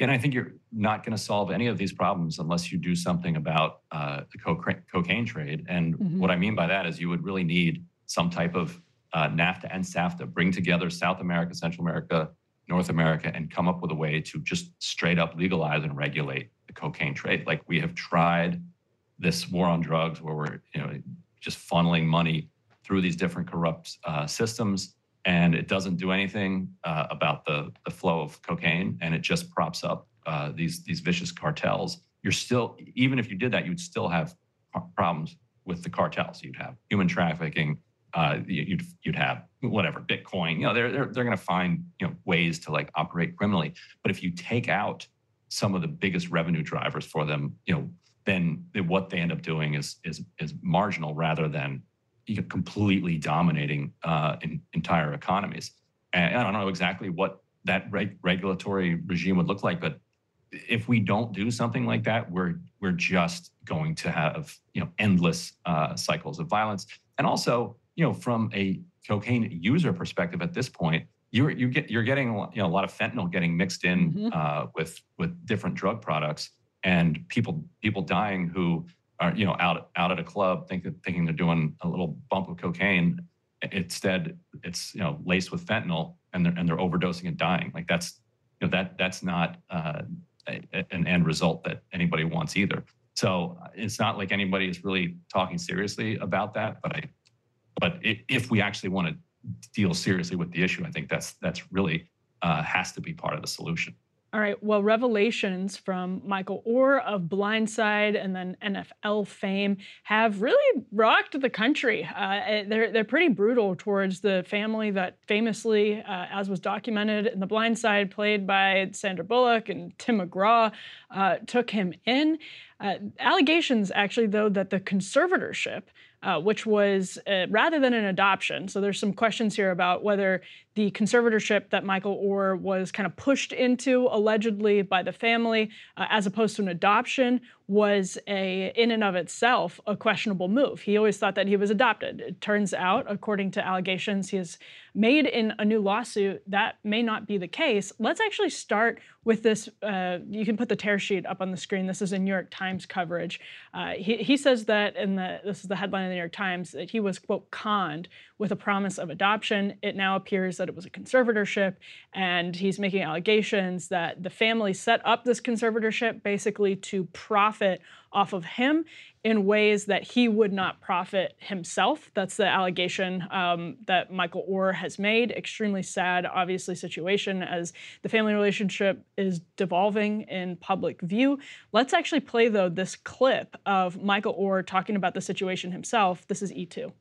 Speaker 2: and I think you're not going to solve any of these problems unless you do something about uh, the co- cocaine trade. And mm-hmm. what I mean by that is you would really need some type of uh, NAFTA and SAFTA, bring together South America, Central America, North America, and come up with a way to just straight up legalize and regulate the cocaine trade. Like we have tried this war on drugs where we're you know just funneling money through these different corrupt uh, systems and it doesn't do anything uh, about the, the flow of cocaine and it just props up uh, these these vicious cartels. You're still even if you did that you'd still have problems with the cartels. You'd have human trafficking uh, you'd you'd have whatever bitcoin you know they're they're, they're going to find you know ways to like operate criminally. But if you take out some of the biggest revenue drivers for them you know then what they end up doing is is is marginal rather than completely dominating uh, in, entire economies. And I don't know exactly what that reg- regulatory regime would look like, but if we don't do something like that, we're we're just going to have you know endless uh, cycles of violence. And also, you know, from a cocaine user perspective, at this point, you're you get you're getting you know a lot of fentanyl getting mixed in mm-hmm. uh, with with different drug products, and people people dying who are you know out out at a club think, thinking they're doing a little bump of cocaine instead it's you know laced with fentanyl and they're and they're overdosing and dying. Like that's you know that that's not uh, a, an end result that anybody wants either. So uh, it's not like anybody is really talking seriously about that but i but if we actually want to deal seriously with the issue i think that's that's really uh, has to be part of the solution
Speaker 1: all right. Well, revelations from Michael Oher of Blind Side and then NFL fame have really rocked the country. Uh, eh, they're they're pretty brutal towards the family that famously, uh, as was documented in The Blind Side, played by Sandra Bullock and Tim McGraw, uh, took him in. Uh, allegations, actually, though, that the conservatorship uh, which was uh, rather than an adoption. So there's some questions here about whether the conservatorship that Michael Oher was kind of pushed into allegedly by the family, uh, as opposed to an adoption, was a in and of itself a questionable move. He always thought that he was adopted. It turns out, according to allegations he has made in a new lawsuit, that may not be the case. Let's actually start with this. Uh, you can put the tear sheet up on the screen. This is a New York Times coverage. Uh, he, he says that in the this is the headline in the New York Times that he was quote conned with a promise of adoption. It now appears that it was a conservatorship, and he's making allegations that the family set up this conservatorship basically to profit off of him in ways that he would not profit himself. That's the allegation um, that Michael Oher has made. Extremely sad, obviously, situation as the family relationship is devolving in public view. Let's actually play, though, this clip of Michael Oher talking about the situation himself. This is E2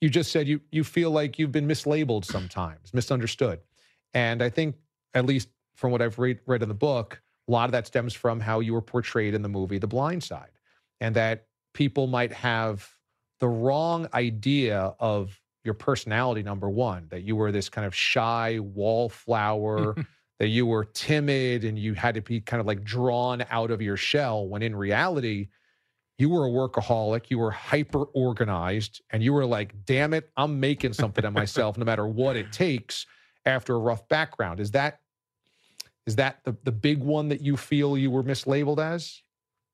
Speaker 5: you just said you you feel like you've been mislabeled sometimes, misunderstood. And I think, at least from what I've read, read in the book, A lot of that stems from how you were portrayed in the movie The Blind Side, and that people might have the wrong idea of your personality, number one, that you were this kind of shy wallflower, that you were timid and you had to be kind of like drawn out of your shell, when in reality, you were a workaholic, you were hyper organized, and you were like, damn it, I'm making something of myself no matter what it takes after a rough background. Is that is that the, the big one that you feel you were mislabeled as?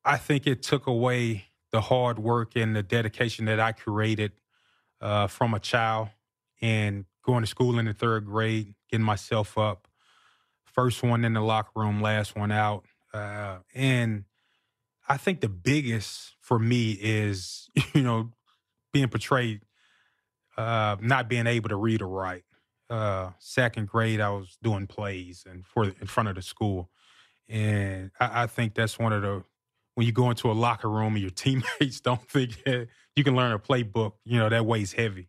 Speaker 6: I think it took away the hard work and the dedication that I created uh, from a child and going to school in the third grade, getting myself up. First one in the locker room, last one out. Uh, and I think the biggest for me is, you know, being portrayed uh, not being able to read or write. Uh, second grade, I was doing plays and for in front of the school, and I, I think that's one of the when you go into a locker room and your teammates don't think that you can learn a playbook, you know, that weighs heavy.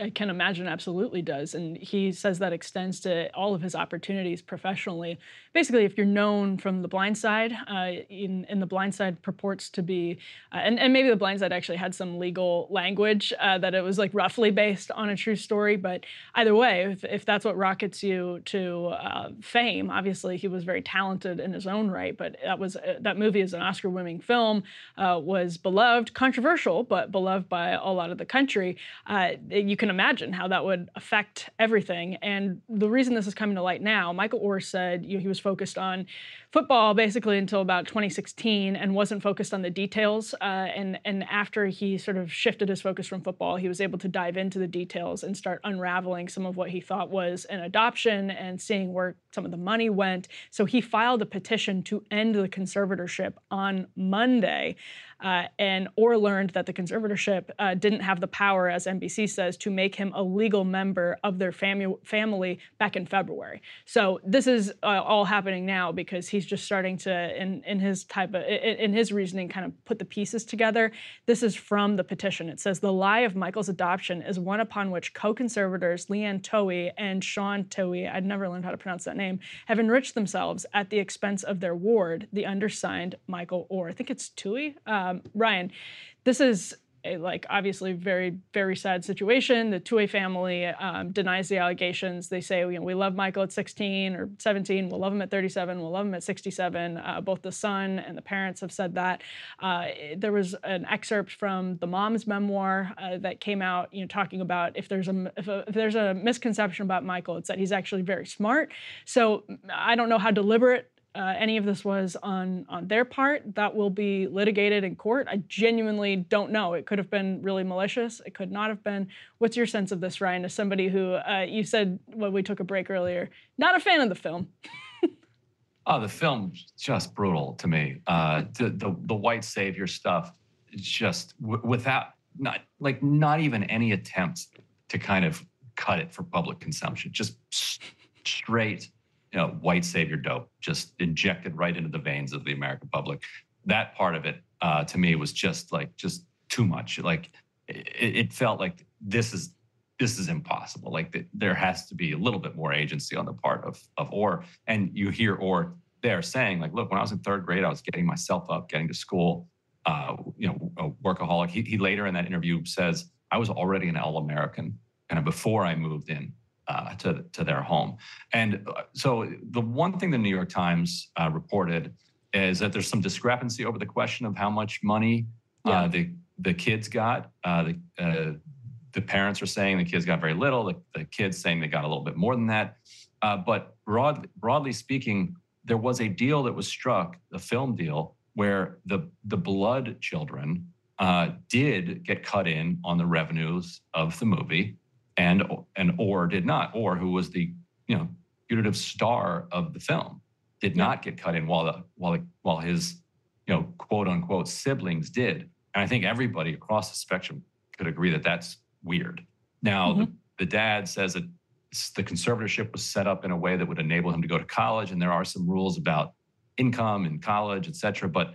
Speaker 1: I can imagine absolutely does. And he says that extends to all of his opportunities professionally. Basically, if you're known from The Blind Side, uh, in, The Blind Side purports to be, uh, and, and maybe The Blind Side actually had some legal language uh, that it was like roughly based on a true story. But either way, if, if that's what rockets you to uh, fame, obviously he was very talented in his own right. But that was uh, that movie is an Oscar-winning film, uh, was beloved, controversial, but beloved by a lot of the country you can imagine how that would affect everything. And the reason this is coming to light now, Michael Oher said you know, he was focused on football basically until about 2016 and wasn't focused on the details. Uh, and and after he sort of shifted his focus from football, he was able to dive into the details and start unraveling some of what he thought was an adoption and seeing where some of the money went. So he filed a petition to end the conservatorship on Monday. Uh, and Oher learned that the conservatorship uh, didn't have the power, as NBC says, to make him a legal member of their family back in February. So this is uh, all happening now because he's just starting to, in, in his type of, in, in his reasoning, kind of put the pieces together. This is from the petition. It says the lie of Michael's adoption is one upon which co-conservators Leanne Tuohy and Sean Tuohy, I'd never learned how to pronounce that name, have enriched themselves at the expense of their ward, the undersigned Michael Oher. I think it's Tuohy. Um, Ryan, this is a, like obviously very very sad situation. The Tuohy family um, denies the allegations. They say you know we love Michael at 16 or 17. We'll love him at 37. We'll love him at 67. Uh, both the son and the parents have said that. Uh, there was an excerpt from the mom's memoir uh, that came out, you know, talking about if there's a if, a if there's a misconception about Michael, it's that he's actually very smart. So I don't know how deliberate uh, any of this was on on their part. That will be litigated in court. I genuinely don't know. It could have been really malicious. It could not have been. What's your sense of this, Ryan? As somebody who uh, you said when we took a break earlier, not a fan of the film.
Speaker 2: oh, the film just brutal to me. Uh, the, the the white savior stuff, just w- without not like not even any attempt to kind of cut it for public consumption. Just straight you know, white savior dope just injected right into the veins of the American public. That part of it, uh, to me, was just like just too much. Like it, it felt like this is this is impossible. Like the, there has to be a little bit more agency on the part of of Oher. And you hear Oher there saying like, look, when I was in third grade, I was getting myself up, getting to school. Uh, you know, a workaholic. He, he later in that interview says, I was already an All American kind of before I moved in uh, to, to their home. And uh, so the one thing the New York Times uh, reported is that there's some discrepancy over the question of how much money uh, yeah. the the kids got. Uh, the uh, the parents are saying the kids got very little. The, the kids saying they got a little bit more than that. but broad, broadly speaking, there was a deal that was struck, a film deal, where the the blood children did get cut in on the revenues of the movie and and Oher did not. Oher, who was the you know putative star of the film, did not get cut in while the, while the, while his you know quote unquote siblings did. And I think everybody across the spectrum could agree that that's weird. Now mm-hmm. the, the dad says that the conservatorship was set up in a way that would enable him to go to college, and there are some rules about income in college, et cetera. But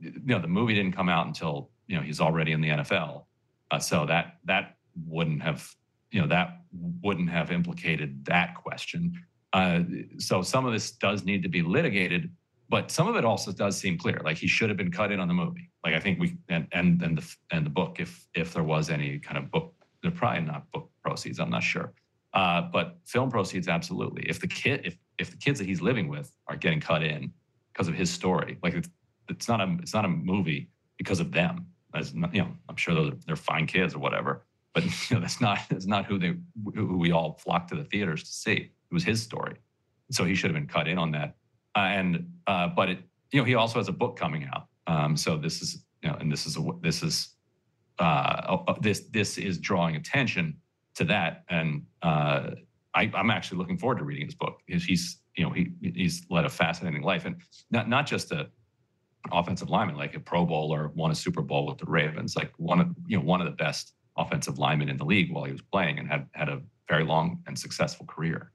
Speaker 2: you know the movie didn't come out until you know he's already in the NFL, uh, so that that wouldn't have you know that wouldn't have implicated that question. Uh, so some of this does need to be litigated, but some of it also does seem clear. Like he should have been cut in on the movie. Like I think we and and and the and the book, if if there was any kind of book, they're probably not book proceeds. I'm not sure. Uh, but film proceeds, absolutely. If the kid, if if the kids that he's living with are getting cut in because of his story, like it's, it's not a it's not a movie because of them. As you know, I'm sure those are, they're fine kids or whatever, but you know, that's not that's not who they who we all flocked to the theaters to see. It was his story, so he should have been cut in on that. Uh, and uh, but it, you know, he also has a book coming out. Um, so this is you know, and this is a, this is uh, this this is drawing attention to that, and uh, I, I'm actually looking forward to reading his book because he's you know he he's led a fascinating life, and not not just a offensive lineman like a Pro Bowler, won a Super Bowl with the Ravens, like one of you know one of the best offensive lineman in the league while he was playing, and had had a very long and successful career.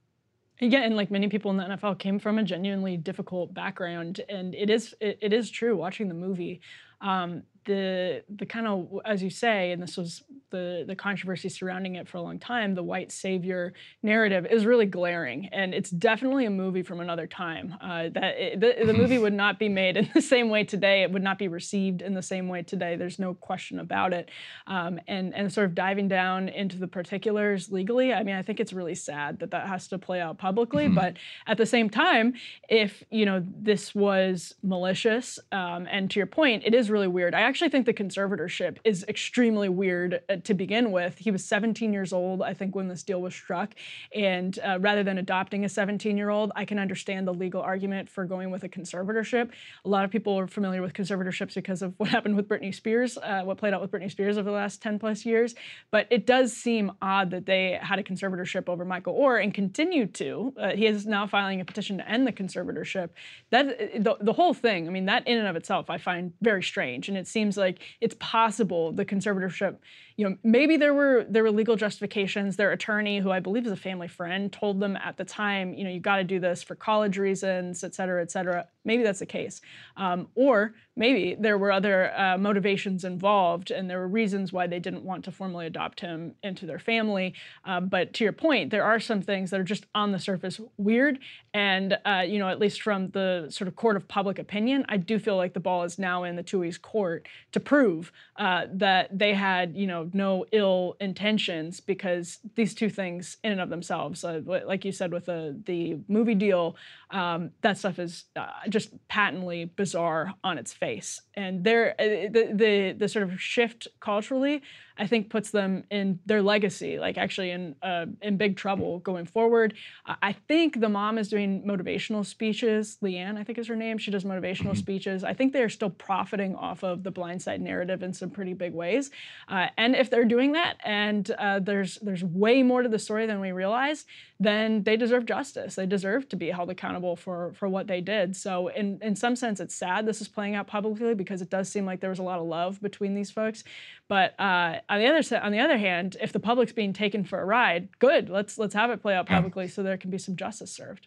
Speaker 1: Yeah, and like many people in the NFL came from a genuinely difficult background, and it is it, it is true watching the movie. Um, the the kind of as you say, and this was the the controversy surrounding it for a long time, the white savior narrative is really glaring, and it's definitely a movie from another time. Uh, that it, the, the movie would not be made in the same way today. It would not be received in the same way today. There's no question about it. Um, and and sort of diving down into the particulars legally, I mean, I think it's really sad that that has to play out publicly. Mm-hmm. But at the same time, if you know this was malicious, um, and to your point, it is really weird. I actually think the conservatorship is extremely weird uh, to begin with. He was 17 years old, I think, when this deal was struck. And uh, rather than adopting a 17 year old, I can understand the legal argument for going with a conservatorship. A lot of people are familiar with conservatorships because of what happened with Britney Spears, uh, what played out with Britney Spears over the last 10 plus years. But it does seem odd that they had a conservatorship over Michael Oher and continue to. Uh, he is now filing a petition to end the conservatorship. That the, the whole thing, I mean, that in and of itself, I find very strange. And it seems like it's possible the conservatorship you know, maybe there were there were legal justifications. Their attorney, who I believe is a family friend, told them at the time, you know, you got to do this for college reasons, et cetera, et cetera. Maybe that's the case, um, or maybe there were other uh, motivations involved, and there were reasons why they didn't want to formally adopt him into their family. Um, but to your point, there are some things that are just on the surface weird, and uh, you know, at least from the sort of court of public opinion, I do feel like the ball is now in the Tuohy's court to prove uh, that they had, you know no ill intentions because these two things in and of themselves uh, like you said with the the movie deal um, that stuff is uh, just patently bizarre on its face and there uh, the, the the sort of shift culturally I think puts them in their legacy, like actually in uh, in big trouble going forward. I think the mom is doing motivational speeches. Leigh Anne, I think is her name. She does motivational mm-hmm. speeches. I think they are still profiting off of the Blind Side narrative in some pretty big ways. Uh, and if they're doing that, and uh, there's there's way more to the story than we realize, then they deserve justice. They deserve to be held accountable for for what they did. So in in some sense, it's sad this is playing out publicly because it does seem like there was a lot of love between these folks. But uh, on the other on the other hand, if the public's being taken for a ride, good. Let's let's have it play out publicly yeah. so there can be some justice served.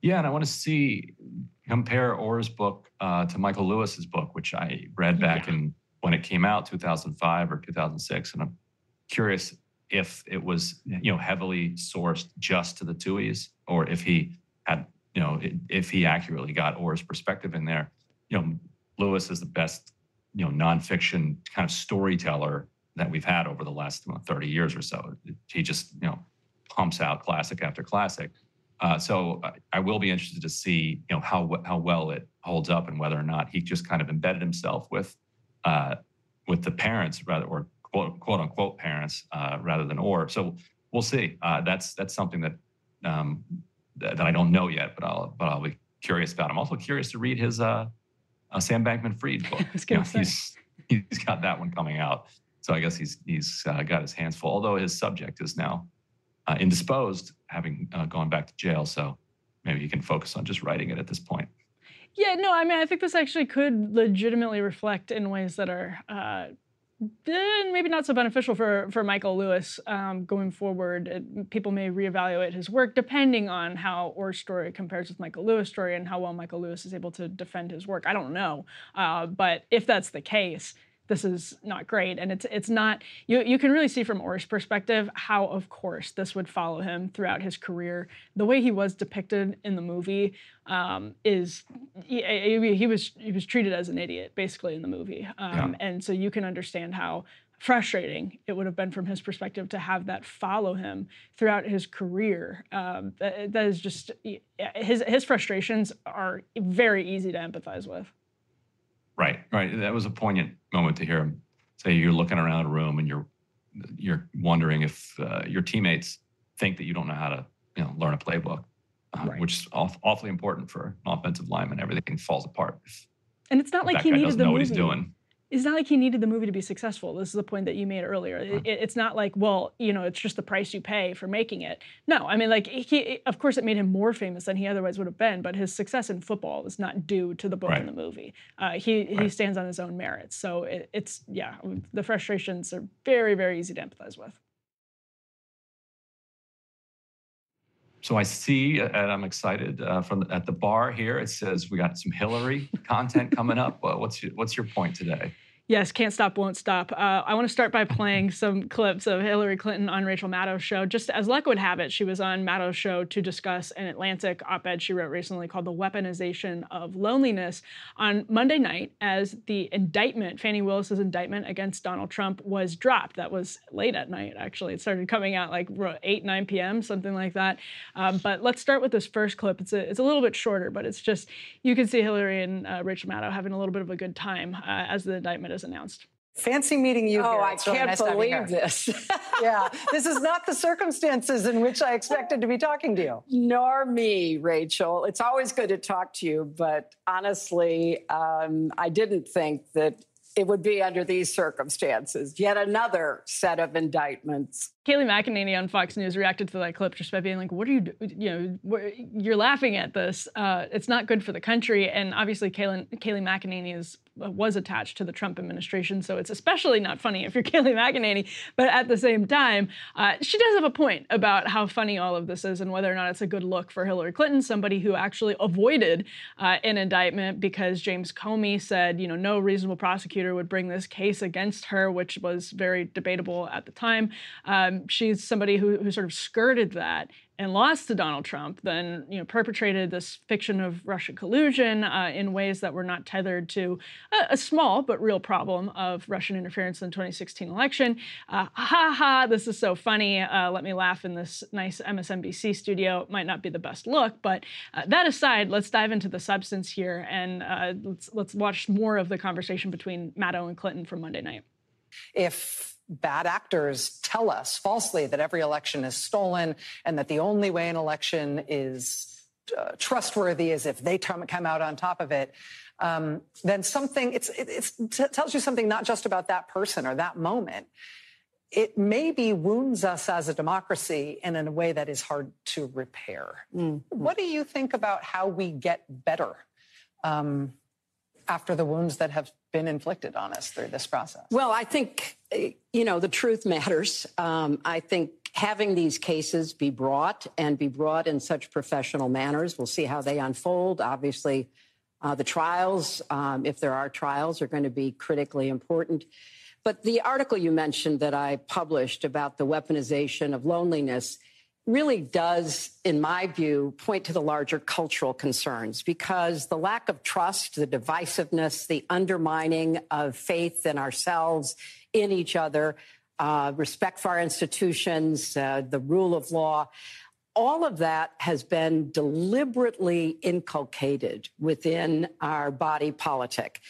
Speaker 2: Yeah, and I want to see compare Oher's book uh, to Michael Lewis's book, which I read back yeah. in when it came out, 2005 or 2006, and I'm curious if it was you know heavily sourced just to the Tuohys, or if he had you know if he accurately got Oher's perspective in there. You know, Lewis is the best you know nonfiction kind of storyteller that we've had over the last 30 years or so. He just you know pumps out classic after classic. Uh, so I will be interested to see you know how how well it holds up and whether or not he just kind of embedded himself with uh, with the parents rather or quote, quote unquote parents uh, rather than or. So we'll see. Uh, that's that's something that um, that I don't know yet, but I'll but I'll be curious about. I'm also curious to read his uh, uh, Sam Bankman-Fried book. you know, he's he's got that one coming out, so I guess he's he's uh, got his hands full. Although his subject is now uh, indisposed, having uh, gone back to jail, so maybe he can focus on just writing it at this point.
Speaker 1: Yeah, no, I mean, I think this actually could legitimately reflect in ways that are uh, maybe not so beneficial for, for Michael Lewis um, going forward. It, people may reevaluate his work depending on how Oher's story compares with Michael Lewis' story and how well Michael Lewis is able to defend his work. I don't know. Uh, but if that's the case, this is not great. And it's it's not you you can really see from Oher's perspective how of course this would follow him throughout his career. The way he was depicted in the movie um, is he, he, was he was treated as an idiot basically in the movie, um, yeah. and so you can understand how frustrating it would have been from his perspective to have that follow him throughout his career. Um, that, that is just his his frustrations are very easy to empathize with.
Speaker 2: Right, right. That was a poignant moment to hear him say you're looking around a room and you're you're wondering if uh, your teammates think that you don't know how to you know learn a playbook, uh, right. which is aw- awfully important for an offensive lineman. Everything falls apart.
Speaker 1: and it's not like he needed the
Speaker 2: know
Speaker 1: movie.
Speaker 2: What he's doing
Speaker 1: it's not like he needed the movie to be successful. This is the point that you made earlier. It, it's not like, well, you know, it's just the price you pay for making it. No, I mean, like, he, of course, it made him more famous than he otherwise would have been, but his success in football is not due to the book right. and the movie. Uh, he right. he stands on his own merits. So it, it's yeah, the frustrations are very very easy to empathize with.
Speaker 2: So I see, and I'm excited uh, from at the bar here. It says we got some Hillary content coming up. What's your, what's your point today?
Speaker 1: Yes, can't stop, won't stop. Uh, I want to start by playing some clips of Hillary Clinton on Rachel Maddow's show. Just as luck would have it, she was on Maddow's show to discuss an Atlantic op ed she wrote recently called The Weaponization of Loneliness on Monday night as the indictment, Fani Willis's indictment against Donald Trump, was dropped. That was late at night, actually. It started coming out like 8, 9 p.m., something like that. Um, but let's start with this first clip. It's a, it's a little bit shorter, but it's just, you can see Hillary and uh, Rachel Maddow having a little bit of a good time uh, as the indictment is announced.
Speaker 7: Fancy meeting you.
Speaker 8: Oh,
Speaker 7: here.
Speaker 8: I it's can't really nice believe this.
Speaker 7: yeah, this is not the circumstances in which I expected to be talking to you.
Speaker 8: Nor me, Rachel. It's always good to talk to you, but honestly, um, I didn't think that it would be under these circumstances. Yet another set of indictments.
Speaker 1: Kayleigh McEnany on Fox News reacted to that clip just by being like, "What are you, do- you know, you're laughing at this. Uh, it's not good for the country." And obviously, Kayleigh, Kayleigh McEnany is was attached to the Trump administration. So it's especially not funny if you're Kayleigh McEnany. But at the same time, uh, she does have a point about how funny all of this is and whether or not it's a good look for Hillary Clinton, somebody who actually avoided uh, an indictment because James Comey said, you know, no reasonable prosecutor would bring this case against her, which was very debatable at the time. Um, she's somebody who, who sort of skirted that and lost to Donald Trump, then you know perpetrated this fiction of Russian collusion uh, in ways that were not tethered to a, a, small but real problem of Russian interference in the 2016 election. Uh, ha ha! This is so funny. Uh, let me laugh in this nice MSNBC studio. It might not be the best look, but uh, that aside, let's dive into the substance here and uh, let's let's watch more of the conversation between Maddow and Clinton from Monday night.
Speaker 7: If bad actors tell us falsely that every election is stolen and that the only way an election is uh, trustworthy is if they come out on top of it, um, then something it's, it it's, t- tells you something not just about that person or that moment. It maybe wounds us as a democracy in a way that is hard to repair. Mm-hmm. What do you think about how we get better um, after the wounds that have been inflicted on us through this process?
Speaker 8: Well, I think you know, the truth matters. Um, I think having these cases be brought and be brought in such professional manners, we'll see how they unfold. Obviously, uh, the trials, um, if there are trials, are going to be critically important. But the article you mentioned that I published about the weaponization of loneliness really does, in my view, point to the larger cultural concerns because the lack of trust, the divisiveness, the undermining of faith in ourselves in each other, uh, respect for our institutions, uh, the rule of law. All of that has been deliberately inculcated within our body politic.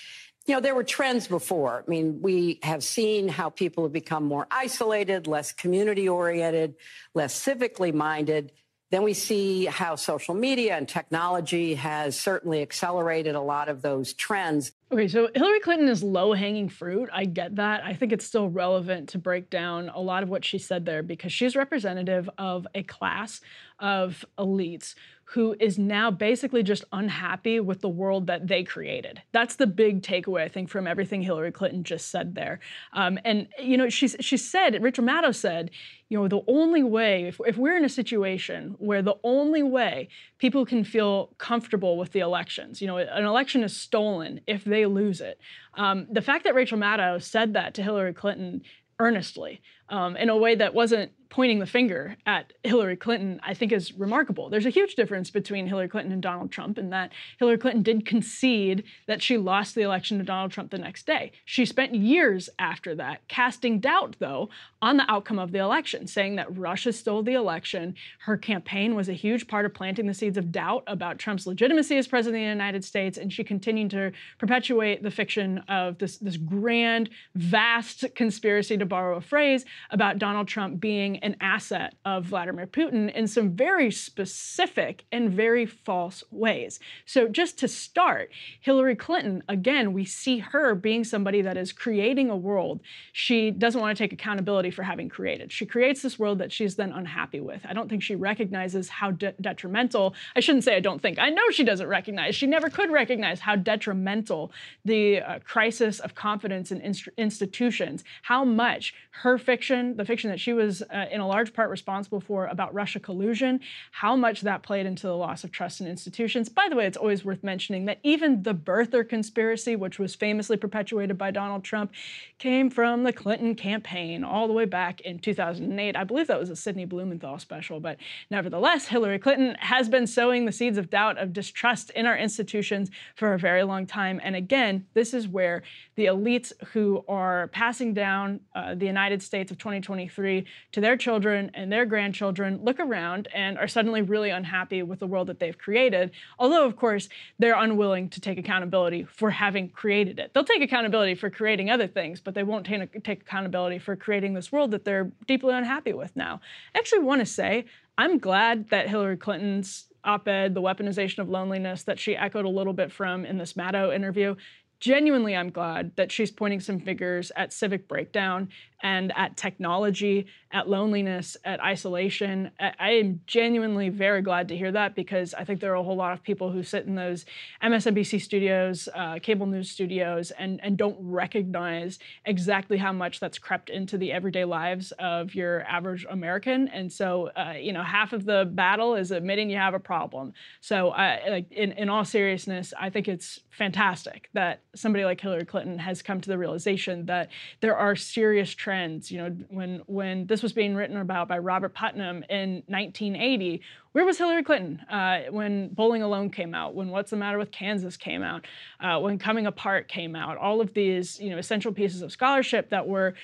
Speaker 8: You know, there were trends before. I mean, we have seen how people have become more isolated, less community oriented, less civically minded. Then we see how social media and technology has certainly accelerated a lot of those trends.
Speaker 1: Okay, so Hillary Clinton is low hanging fruit. I get that. I think it's still relevant to break down a lot of what she said there because she's representative of a class of elites who is now basically just unhappy with the world that they created. That's the big takeaway, I think, from everything Hillary Clinton just said there. Um, and, you know, she, she said, Rachel Maddow said, you know, the only way, if, if we're in a situation where the only way people can feel comfortable with the elections, you know, an election is stolen if they they lose it. Um, the fact that Rachel Maddow said that to Hillary Clinton earnestly um, in a way that wasn't pointing the finger at Hillary Clinton, I think is remarkable. There's a huge difference between Hillary Clinton and Donald Trump in that Hillary Clinton did concede that she lost the election to Donald Trump the next day. She spent years after that casting doubt, though, on the outcome of the election, saying that Russia stole the election. Her campaign was a huge part of planting the seeds of doubt about Trump's legitimacy as president of the United States, and she continued to perpetuate the fiction of this, this grand, vast conspiracy, to borrow a phrase, about Donald Trump being an asset of Vladimir Putin in some very specific and very false ways. So, just to start, Hillary Clinton, again, we see her being somebody that is creating a world she doesn't want to take accountability for having created. She creates this world that she's then unhappy with. I don't think she recognizes how de- detrimental, I shouldn't say I don't think, I know she doesn't recognize, she never could recognize how detrimental the uh, crisis of confidence in inst- institutions, how much her fiction, the fiction that she was uh, in a large part responsible for about Russia collusion, how much that played into the loss of trust in institutions. By the way, it's always worth mentioning that even the birther conspiracy, which was famously perpetuated by Donald Trump, came from the Clinton campaign all the way back in 2008. I believe that was a Sidney Blumenthal special, but nevertheless, Hillary Clinton has been sowing the seeds of doubt, of distrust in our institutions for a very long time. And again, this is where the elites who are passing down uh, the United States of 2023 to their children and their grandchildren look around and are suddenly really unhappy with the world that they've created. Although, of course, they're unwilling to take accountability for having created it. They'll take accountability for creating other things, but they won't take, take accountability for creating this world that they're deeply unhappy with now. I actually want to say I'm glad that Hillary Clinton's op ed, The Weaponization of Loneliness, that she echoed a little bit from in this Maddow interview, genuinely i'm glad that she's pointing some fingers at civic breakdown and at technology, at loneliness, at isolation. I am genuinely very glad to hear that because I think there are a whole lot of people who sit in those MSNBC studios, uh, cable news studios, and, and don't recognize exactly how much that's crept into the everyday lives of your average American. And so, uh, you know, half of the battle is admitting you have a problem. So, uh, like in, in all seriousness, I think it's fantastic that somebody like Hillary Clinton has come to the realization that there are serious trends. You know, when when this was being written about by Robert Putnam in 1980, where was Hillary Clinton uh, when Bowling Alone came out? When What's the Matter with Kansas came out? Uh, when Coming Apart came out? All of these, you know, essential pieces of scholarship that were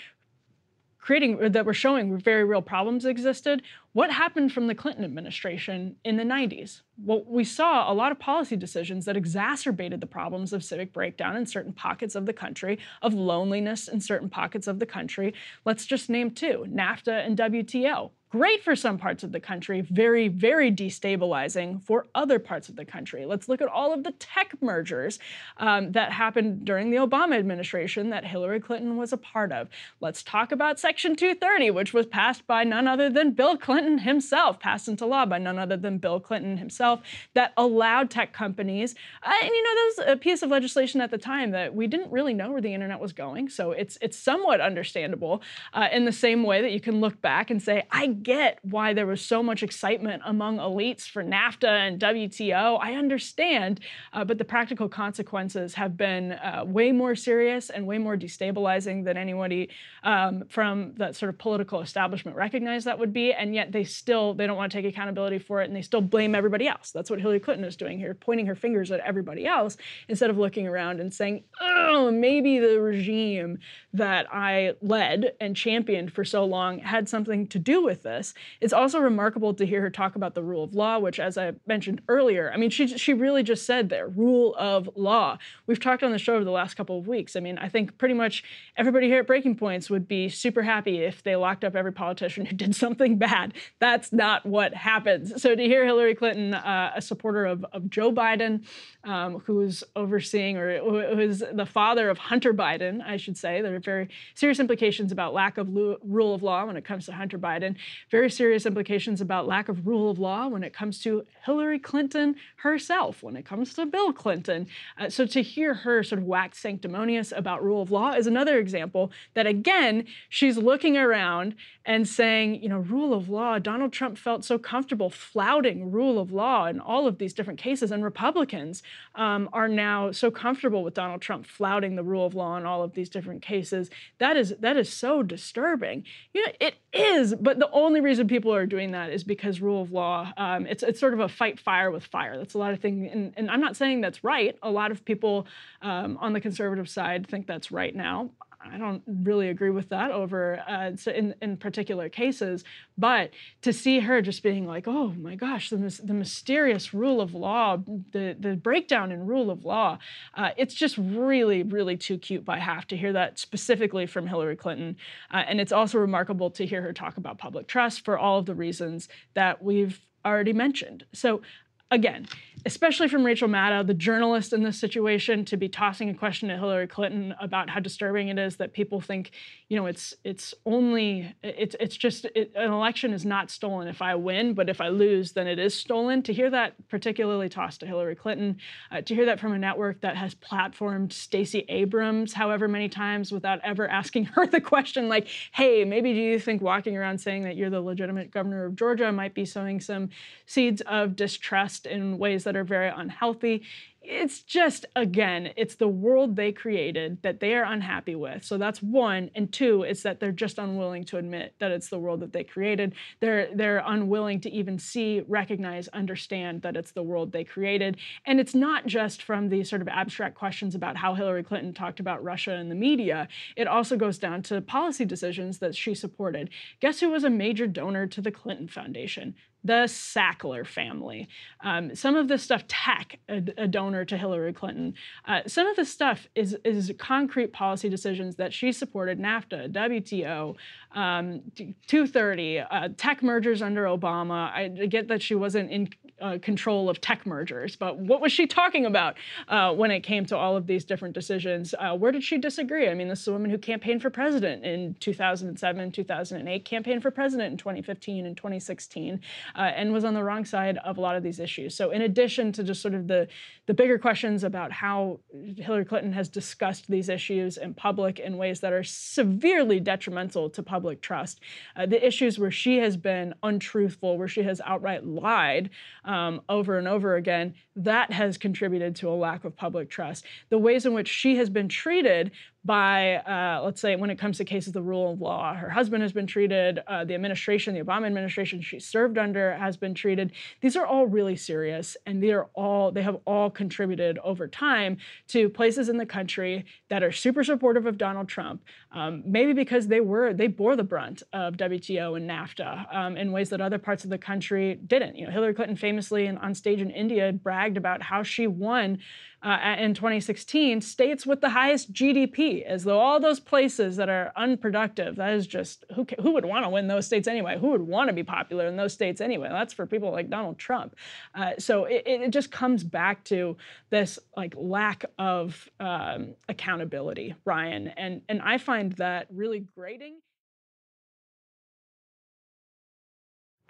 Speaker 1: creating that were showing very real problems existed. What happened from the Clinton administration in the 90s? Well, we saw a lot of policy decisions that exacerbated the problems of civic breakdown in certain pockets of the country, of loneliness in certain pockets of the country. Let's just name two NAFTA and WTO. Great for some parts of the country, very, very destabilizing for other parts of the country. Let's look at all of the tech mergers um, that happened during the Obama administration that Hillary Clinton was a part of. Let's talk about Section 230, which was passed by none other than Bill Clinton himself, passed into law by none other than Bill Clinton himself, that allowed tech companies. Uh, and you know, that was a piece of legislation at the time that we didn't really know where the internet was going. So it's it's somewhat understandable uh, in the same way that you can look back and say, I get why there was so much excitement among elites for NAFTA and WTO. I understand, uh, but the practical consequences have been uh, way more serious and way more destabilizing than anybody um, from that sort of political establishment recognized that would be. And yet they still they don't want to take accountability for it, and they still blame everybody else. That's what Hillary Clinton is doing here, pointing her fingers at everybody else instead of looking around and saying, "Oh, maybe the regime that I led and championed for so long had something to do with this." This. It's also remarkable to hear her talk about the rule of law, which, as I mentioned earlier, I mean, she she really just said there, rule of law. We've talked on the show over the last couple of weeks. I mean, I think pretty much everybody here at Breaking Points would be super happy if they locked up every politician who did something bad. That's not what happens. So to hear Hillary Clinton, uh, a supporter of, of Joe Biden, um, who's overseeing or who is the father of Hunter Biden, I should say, there are very serious implications about lack of rule of law when it comes to Hunter Biden. Very serious implications about lack of rule of law when it comes to Hillary Clinton herself, when it comes to Bill Clinton. Uh, so to hear her sort of wax sanctimonious about rule of law is another example that, again, she's looking around and saying, you know, rule of law, Donald Trump felt so comfortable flouting rule of law in all of these different cases, and Republicans um, are now so comfortable with Donald Trump flouting the rule of law in all of these different cases. That is that is so disturbing. You know, it is, but the only reason people are doing that is because rule of law. Um, it's it's sort of a fight fire with fire. That's a lot of things, and, and I'm not saying that's right. A lot of people um, on the conservative side think that's right now. I don't really agree with that over uh, in in particular cases, but to see her just being like, oh my gosh, the the mysterious rule of law, the the breakdown in rule of law, uh, it's just really really too cute by half to hear that specifically from Hillary Clinton, uh, and it's also remarkable to hear her talk about public trust for all of the reasons that we've already mentioned. So again, especially from Rachel Maddow, the journalist in this situation, to be tossing a question to Hillary Clinton about how disturbing it is that people think, you know, it's it's only it's it's just it, an election is not stolen if I win, but if I lose, then it is stolen. To hear that particularly tossed to Hillary Clinton, uh, to hear that from a network that has platformed Stacey Abrams however many times without ever asking her the question, like, hey, maybe do you think walking around saying that you're the legitimate governor of Georgia might be sowing some seeds of distrust in ways that are very unhealthy. It's just, again, it's the world they created that they are unhappy with. So that's one. And two, it's that they're just unwilling to admit that it's the world that they created. They're they're unwilling to even see, recognize, understand that it's the world they created. And it's not just from these sort of abstract questions about how Hillary Clinton talked about Russia in the media. It also goes down to policy decisions that she supported. Guess who was a major donor to the Clinton Foundation? The Sackler family. Um, some of this stuff, tech, a, a donor to Hillary Clinton. Uh, some of this stuff is, is concrete policy decisions that she supported NAFTA, WTO, um, 230, uh, tech mergers under Obama. I get that she wasn't in uh, control of tech mergers, but what was she talking about uh, when it came to all of these different decisions? Uh, where did she disagree? I mean, this is a woman who campaigned for president in 2007, 2008, campaigned for president in 2015 and 2016, uh, and was on the wrong side of a lot of these issues. So, in addition to just sort of the the bigger questions about how Hillary Clinton has discussed these issues in public in ways that are severely detrimental to public trust, uh, the issues where she has been untruthful, where she has outright lied um, over and over again, that has contributed to a lack of public trust. The ways in which she has been treated by, uh, let's say, when it comes to cases of the rule of law. Her husband has been treated, uh, the administration, the Obama administration she served under has been treated. These are all really serious, and they are all they have all contributed over time to places in the country that are super supportive of Donald Trump. Um, maybe because they were they bore the brunt of WTO and NAFTA um, in ways that other parts of the country didn't. You know, Hillary Clinton famously and on stage in India bragged about how she won uh, in 2016 states with the highest GDP, as though all those places that are unproductive, that is just who, who would want to win those states anyway? Who would want to be popular in those states anyway? That's for people like Donald Trump. Uh, so it, it, just comes back to this like lack of um, accountability, Ryan, and and I find that really grating.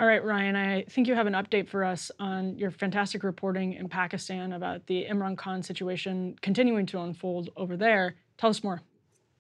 Speaker 1: All right, Ryan, I think you have an update for us on your fantastic reporting in Pakistan about the Imran Khan situation continuing to unfold over there. Tell us more.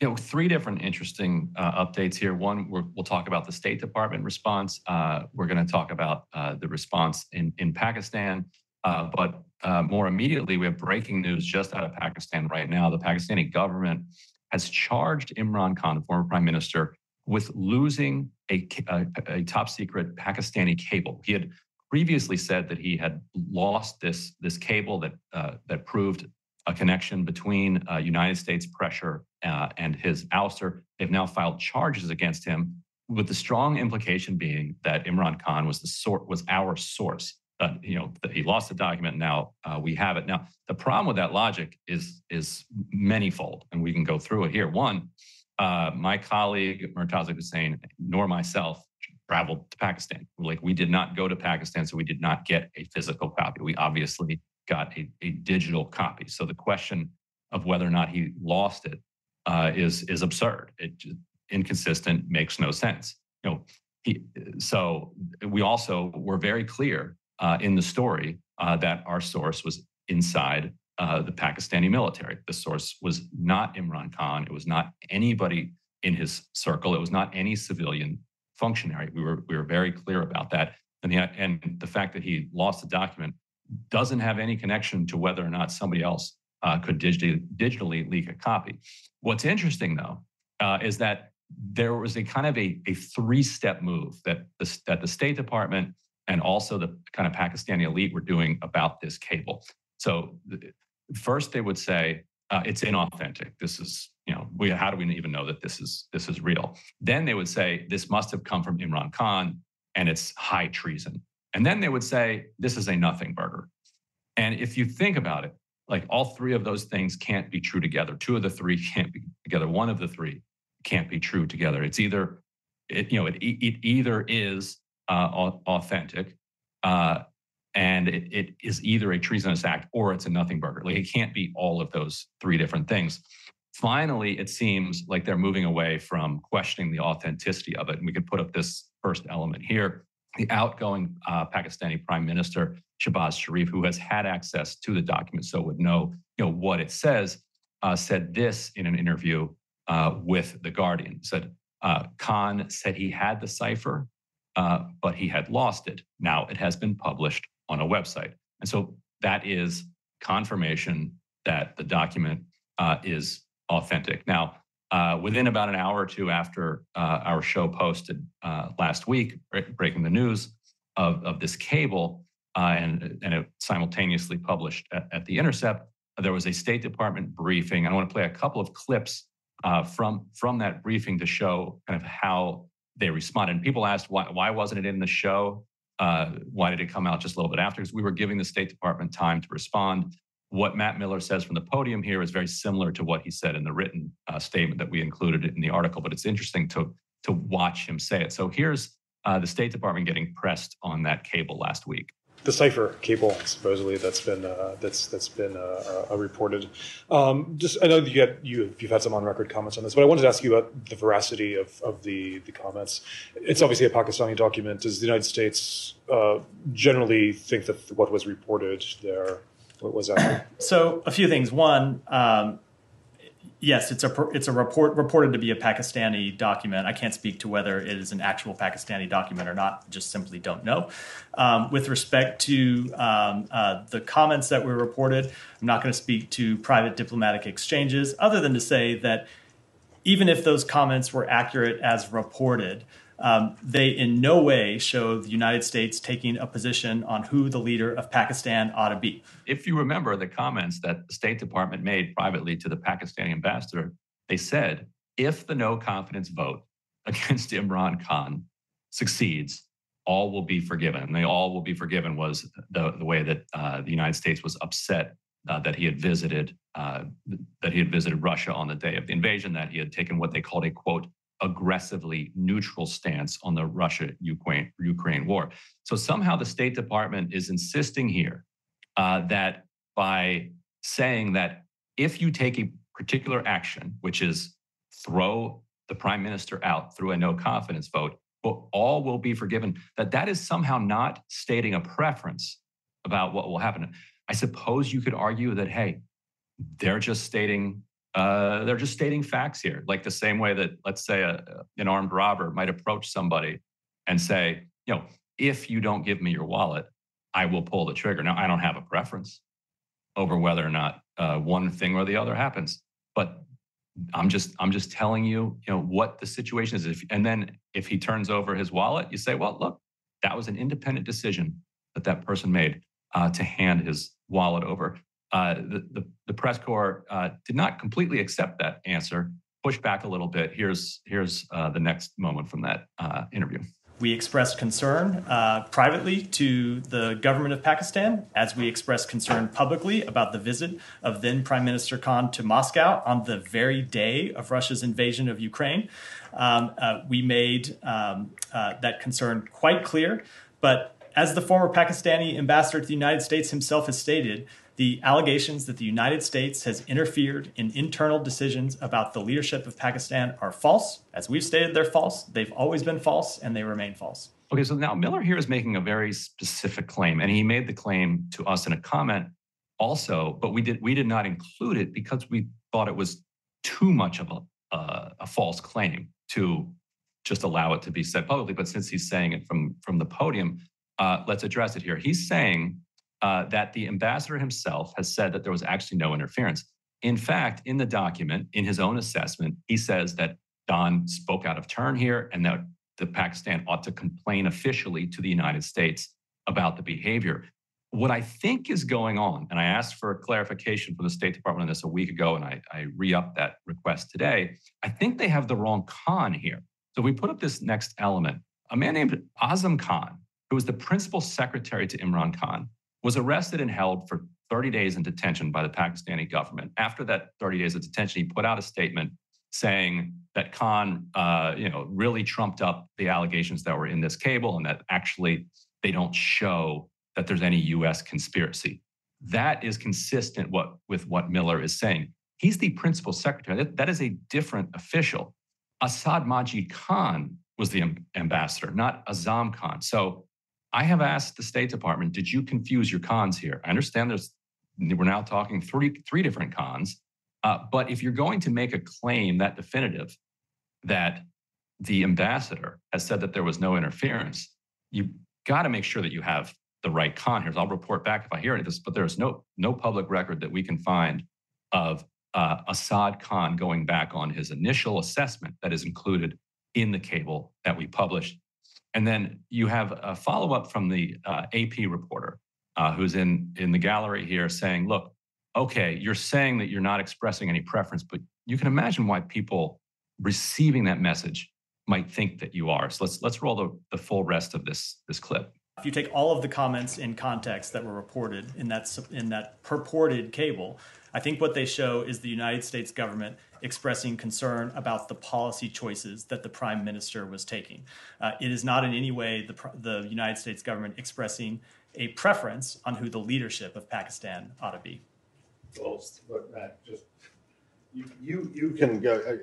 Speaker 2: You know, three different interesting uh, updates here. One, we will talk about the State Department response. Uh, we're going to talk about uh, the response in, in Pakistan. Uh, but uh, more immediately, we have breaking news just out of Pakistan right now. The Pakistani government has charged Imran Khan, former prime minister, with losing a, a, a, top secret Pakistani cable. He had previously said that he had lost this, this cable that, uh, that proved a connection between uh, United States pressure uh, and his ouster. They've now filed charges against him, with the strong implication being that Imran Khan was the sort was our source. Uh, you know, that he lost the document. Now uh, we have it. Now the problem with that logic is is manyfold, and we can go through it here. One, uh, my colleague Murtaza Hussain nor myself traveled to Pakistan. Like we did not go to Pakistan, so we did not get a physical copy. We obviously got a, a digital copy. So the question of whether or not he lost it uh, is is absurd. It inconsistent, makes no sense. You know, he, so we also were very clear uh, in the story uh, that our source was inside uh, the Pakistani military. The source was not Imran Khan. It was not anybody in his circle. It was not any civilian functionary. We were we were very clear about that. And the, and the fact that he lost the document doesn't have any connection to whether or not somebody else uh, could digitally, digitally leak a copy. What's interesting, though, uh, is that there was a kind of a, a three-step move that the, that the State Department and also the kind of Pakistani elite were doing about this cable. So first they would say uh, it's inauthentic. This is you know we how do we even know that this is this is real? Then they would say this must have come from Imran Khan and it's high treason. And then they would say this is a nothing burger. And if you think about it, like all three of those things can't be true together. Two of the three can't be together. One of the three can't be true together. It's either, it, you know, it, it either is uh, authentic, uh, and it, it is either a treasonous act or it's a nothing burger. Like it can't be all of those three different things. Finally, it seems like they're moving away from questioning the authenticity of it. And we could put up this first element here. The outgoing uh, Pakistani Prime Minister Shehbaz Sharif, who has had access to the document, so would know, you know what it says, uh, said this in an interview uh, with the Guardian. Said uh, Khan said he had the cipher, uh, but he had lost it. Now it has been published on a website, and so that is confirmation that the document uh, is authentic. Now, uh, within about an hour or two after uh, our show posted uh, last week, breaking the news of, of this cable, uh, and, and it simultaneously published at, at, The Intercept, there was a State Department briefing. I want to play a couple of clips uh, from, from that briefing to show kind of how they responded. And people asked, why, why wasn't it in the show? Uh, why did it come out just a little bit after? Because we were giving the State Department time to respond. What Matt Miller says from the podium here is very similar to what he said in the written uh, statement that we included in the article, but it's interesting to, to watch him say it. So here's uh, the State Department getting pressed on that cable last week
Speaker 9: the cipher cable supposedly that's been uh, that's that's been uh, uh, reported. Um, just I know you had you you've had some on record comments on this, but I wanted to ask you about the veracity of, of the the comments. It's obviously a Pakistani document. Does the United States uh, generally think that what was reported there what was that?
Speaker 10: so a few things. One. Um, Yes, it's a it's a report reported to be a Pakistani document. I can't speak to whether it is an actual Pakistani document or not. Just simply don't know. Um, with respect to um, uh, the comments that were reported, I'm not going to speak to private diplomatic exchanges, other than to say that even if those comments were accurate as reported, um, they in no way show the United States taking a position on who the leader of Pakistan ought to be.
Speaker 2: If you remember the comments that the State Department made privately to the Pakistani ambassador, they said if the no confidence vote against Imran Khan succeeds, all will be forgiven. And the all will be forgiven was the, the way that uh, the United States was upset uh, that he had visited uh, that he had visited Russia on the day of the invasion, that he had taken what they called a quote aggressively neutral stance on the Russia Ukraine, Ukraine war. So somehow the State Department is insisting here uh, that by saying that if you take a particular action, which is throw the prime minister out through a no confidence vote, but all will be forgiven, that that is somehow not stating a preference about what will happen. I suppose you could argue that, hey, they're just stating uh, they're just stating facts here, like the same way that, let's say, a, an armed robber might approach somebody and say, you know, if you don't give me your wallet, I will pull the trigger. Now, I don't have a preference over whether or not uh, one thing or the other happens, but I'm just I'm just telling you, you know, what the situation is. If, and then if he turns over his wallet, you say, well, look, that was an independent decision that that person made uh, to hand his wallet over. Uh, the, the, the, press corps uh, did not completely accept that answer, pushed back a little bit. Here's, here's uh, the next moment from that uh, interview.
Speaker 10: We expressed concern uh, privately to the government of Pakistan, as we expressed concern publicly about the visit of then Prime Minister Khan to Moscow on the very day of Russia's invasion of Ukraine. Um, we made um, that concern quite clear, but as the former Pakistani ambassador to the United States himself has stated, The allegations that the United States has interfered in internal decisions about the leadership of Pakistan are false. As we've stated, they're false. They've always been false, and they remain false.
Speaker 2: Okay, so now Miller here is making a very specific claim, and he made the claim to us in a comment also, but we did we did not include it because we thought it was too much of a, uh, a false claim to just allow it to be said publicly. But since he's saying it from from the podium, uh, let's address it here. He's saying uh, that the ambassador himself has said that there was actually no interference. In fact, in the document, in his own assessment, he says that Don spoke out of turn here and that the Pakistan ought to complain officially to the United States about the behavior. What I think is going on, and I asked for clarification from the State Department on this a week ago, and I, I re upped that request today. I think they have the wrong Khan here. So we put up this next element. A man named Azam Khan, who was the principal secretary to Imran Khan, was arrested and held for 30 days in detention by the Pakistani government. After that 30 days of detention, he put out a statement saying that Khan, uh, you know, really trumped up the allegations that were in this cable, and that actually they don't show that there's any U.S. conspiracy. That is consistent what, with what Miller is saying. He's the principal secretary. that, that is a different official. Asad Majeed Khan was the ambassador, not Azam Khan. So I have asked the State Department, did you confuse your Khans here? I understand there's we're now talking three three different Khans, uh, but if you're going to make a claim that definitive that the ambassador has said that there was no interference, you got to make sure that you have the right Khan here. I'll report back if I hear any of this, but there's no no public record that we can find of uh, Asad Khan going back on his initial assessment that is included in the cable that we published. And then you have a follow up from the uh, AP reporter uh, who's in, in the gallery here saying, look, okay, you're saying that you're not expressing any preference, but you can imagine why people receiving that message might think that you are. So let's let's roll the, the full rest of this this clip.
Speaker 10: If you take all of the comments in context that were reported in that in that purported cable, I think what they show is the United States government expressing concern about the policy choices that the prime minister was taking. Uh, it is not in any way the, the United States government expressing a preference on who the leadership of Pakistan ought to be.
Speaker 11: Well, but Matt, just you, you, you can go.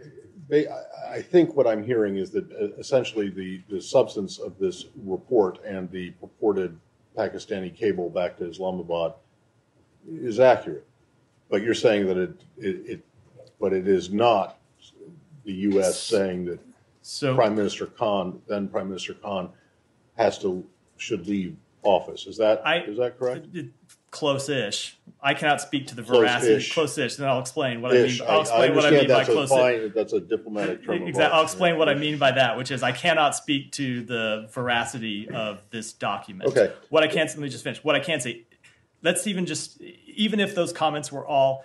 Speaker 11: I, I think what I'm hearing is that uh, essentially the, the substance of this report and the purported Pakistani cable back to Islamabad is accurate. But you're saying that it, it, it but it is not the U.S. saying that so, Prime Minister Khan, then Prime Minister Khan, has to should leave office. Is that I, is that correct?
Speaker 10: Close-ish. I cannot speak to the veracity. Close-ish. Close-ish. Then I'll explain what Ish. I mean. I'll explain I, I what I mean by close-ish.
Speaker 11: That's a diplomatic term.
Speaker 10: Exactly. I'll explain what I mean by that, which is I cannot speak to the veracity of this document.
Speaker 11: Okay.
Speaker 10: What I can't. let me just finish. What I can say, let's even just even if those comments were all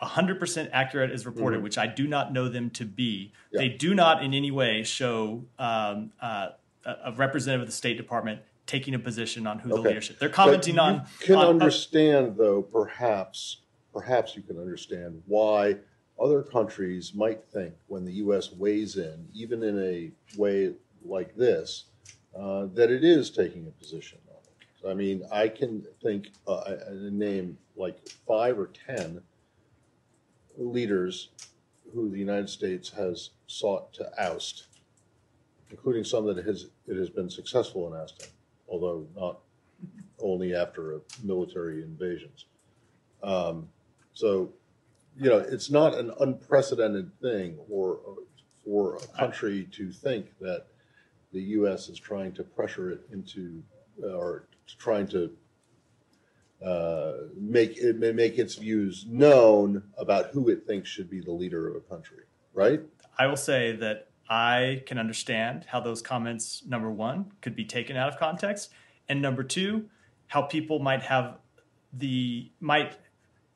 Speaker 10: 100% accurate as reported, mm-hmm. which I do not know them to be. Yeah. They do not in any way show um, uh, a representative of the State Department taking a position on who okay. the leadership. They're commenting on.
Speaker 11: Can on, understand, uh, though, perhaps, perhaps you can understand why other countries might think when the U.S. weighs in, even in a way like this, uh, that it is taking a position on it. So, I mean, I can think uh, a name like five or ten leaders who the United States has sought to oust, including some that it has, it has been successful in ousting, although not only after military invasions. Um, so, you know, it's not an unprecedented thing or for a country to think that the U.S. is trying to pressure it into or trying to uh, make it make its views known about who it thinks should be the leader of a country, right?
Speaker 10: I will say that I can understand how those comments, number one, could be taken out of context, and number two, how people might have the might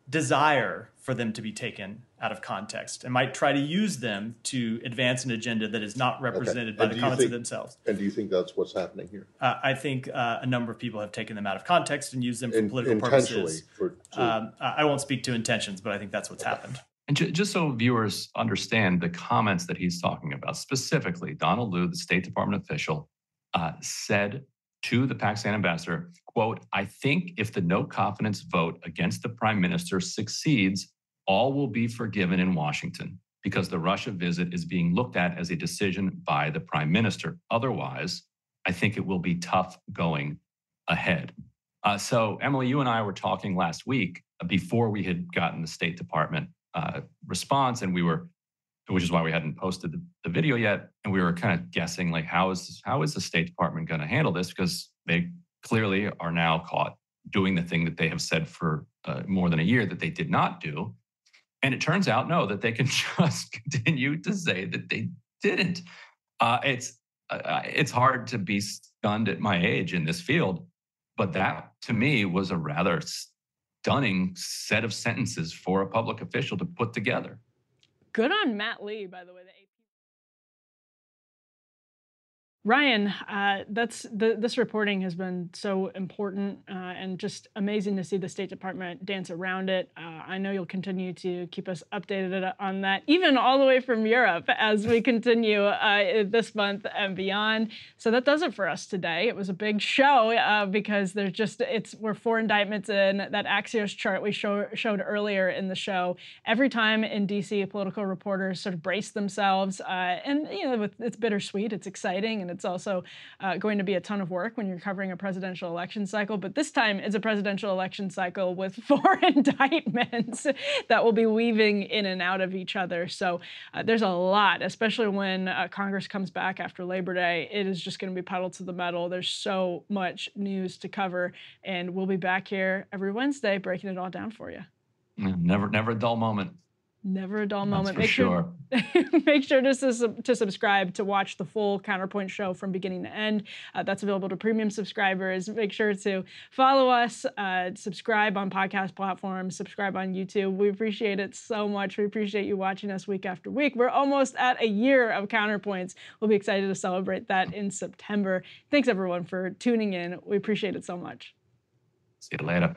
Speaker 10: desire for them to be taken out of context and might try to use them to advance an agenda that is not represented okay. by the comments
Speaker 11: think,
Speaker 10: of themselves.
Speaker 11: And do you think that's what's happening here?
Speaker 10: Uh, I think uh, a number of people have taken them out of context and used them for In, political purposes. For, to, um, I won't speak to intentions, but I think that's what's okay. happened.
Speaker 2: And ju- just so viewers understand the comments that he's talking about, specifically, Donald Lu, the State Department official, uh, said to the Pakistan ambassador, quote, I think if the no confidence vote against the prime minister succeeds, all will be forgiven in Washington because the Russia visit is being looked at as a decision by the prime minister. Otherwise, I think it will be tough going ahead. Uh, so, Emily, you and I were talking last week before we had gotten the State Department uh, response, and we were, which is why we hadn't posted the, the video yet, and we were kind of guessing like how is how is the State Department going to handle this because they clearly are now caught doing the thing that they have said for uh, more than a year that they did not do, and it turns out no that they can just continue to say that they didn't. Uh, it's uh, it's hard to be stunned at my age in this field, but that to me was a rather stunning set of sentences for a public official to put together.
Speaker 1: Good on Matt Lee, by the way. Ryan, uh, that's the, this reporting has been so important uh, and just amazing to see the State Department dance around it. Uh, I know you'll continue to keep us updated on that, even all the way from Europe as we continue uh, this month and beyond. So that does it for us today. It was a big show uh, because there's just it's we're four indictments in that Axios chart we show, showed earlier in the show. Every time in DC, political reporters sort of brace themselves, uh, and you know it's bittersweet, it's exciting, and it's also uh, going to be a ton of work when you're covering a presidential election cycle. But this time it's a presidential election cycle with four indictments that will be weaving in and out of each other. So uh, there's a lot, especially when uh, Congress comes back after Labor Day. It is just going to be pedal to the metal. There's so much news to cover, and we'll be back here every Wednesday breaking it all down for you.
Speaker 2: Never, never a dull moment.
Speaker 1: Never a dull moment.
Speaker 2: That's for
Speaker 1: make sure, sure. make sure to, to subscribe to watch the full Counterpoint show from beginning to end. Uh, that's available to premium subscribers. Make sure to follow us, uh, subscribe on podcast platforms, subscribe on YouTube. We appreciate it so much. We appreciate you watching us week after week. We're almost at a year of Counterpoints. We'll be excited to celebrate that in September. Thanks everyone for tuning in. We appreciate it so much.
Speaker 2: See you later.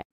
Speaker 12: it.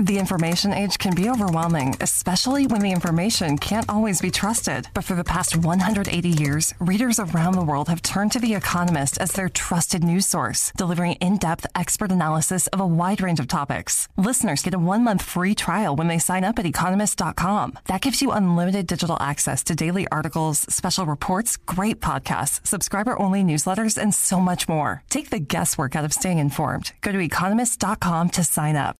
Speaker 13: The information age can be overwhelming, especially when the information can't always be trusted. But for the past 180 years, readers around the world have turned to The Economist as their trusted news source, delivering in depth expert analysis of a wide range of topics. Listeners get a one month free trial when they sign up at economist.com. That gives you unlimited digital access to daily articles, special reports, great podcasts, subscriber only newsletters, and so much more. Take the guesswork out of staying informed. Go to economist.com to sign up.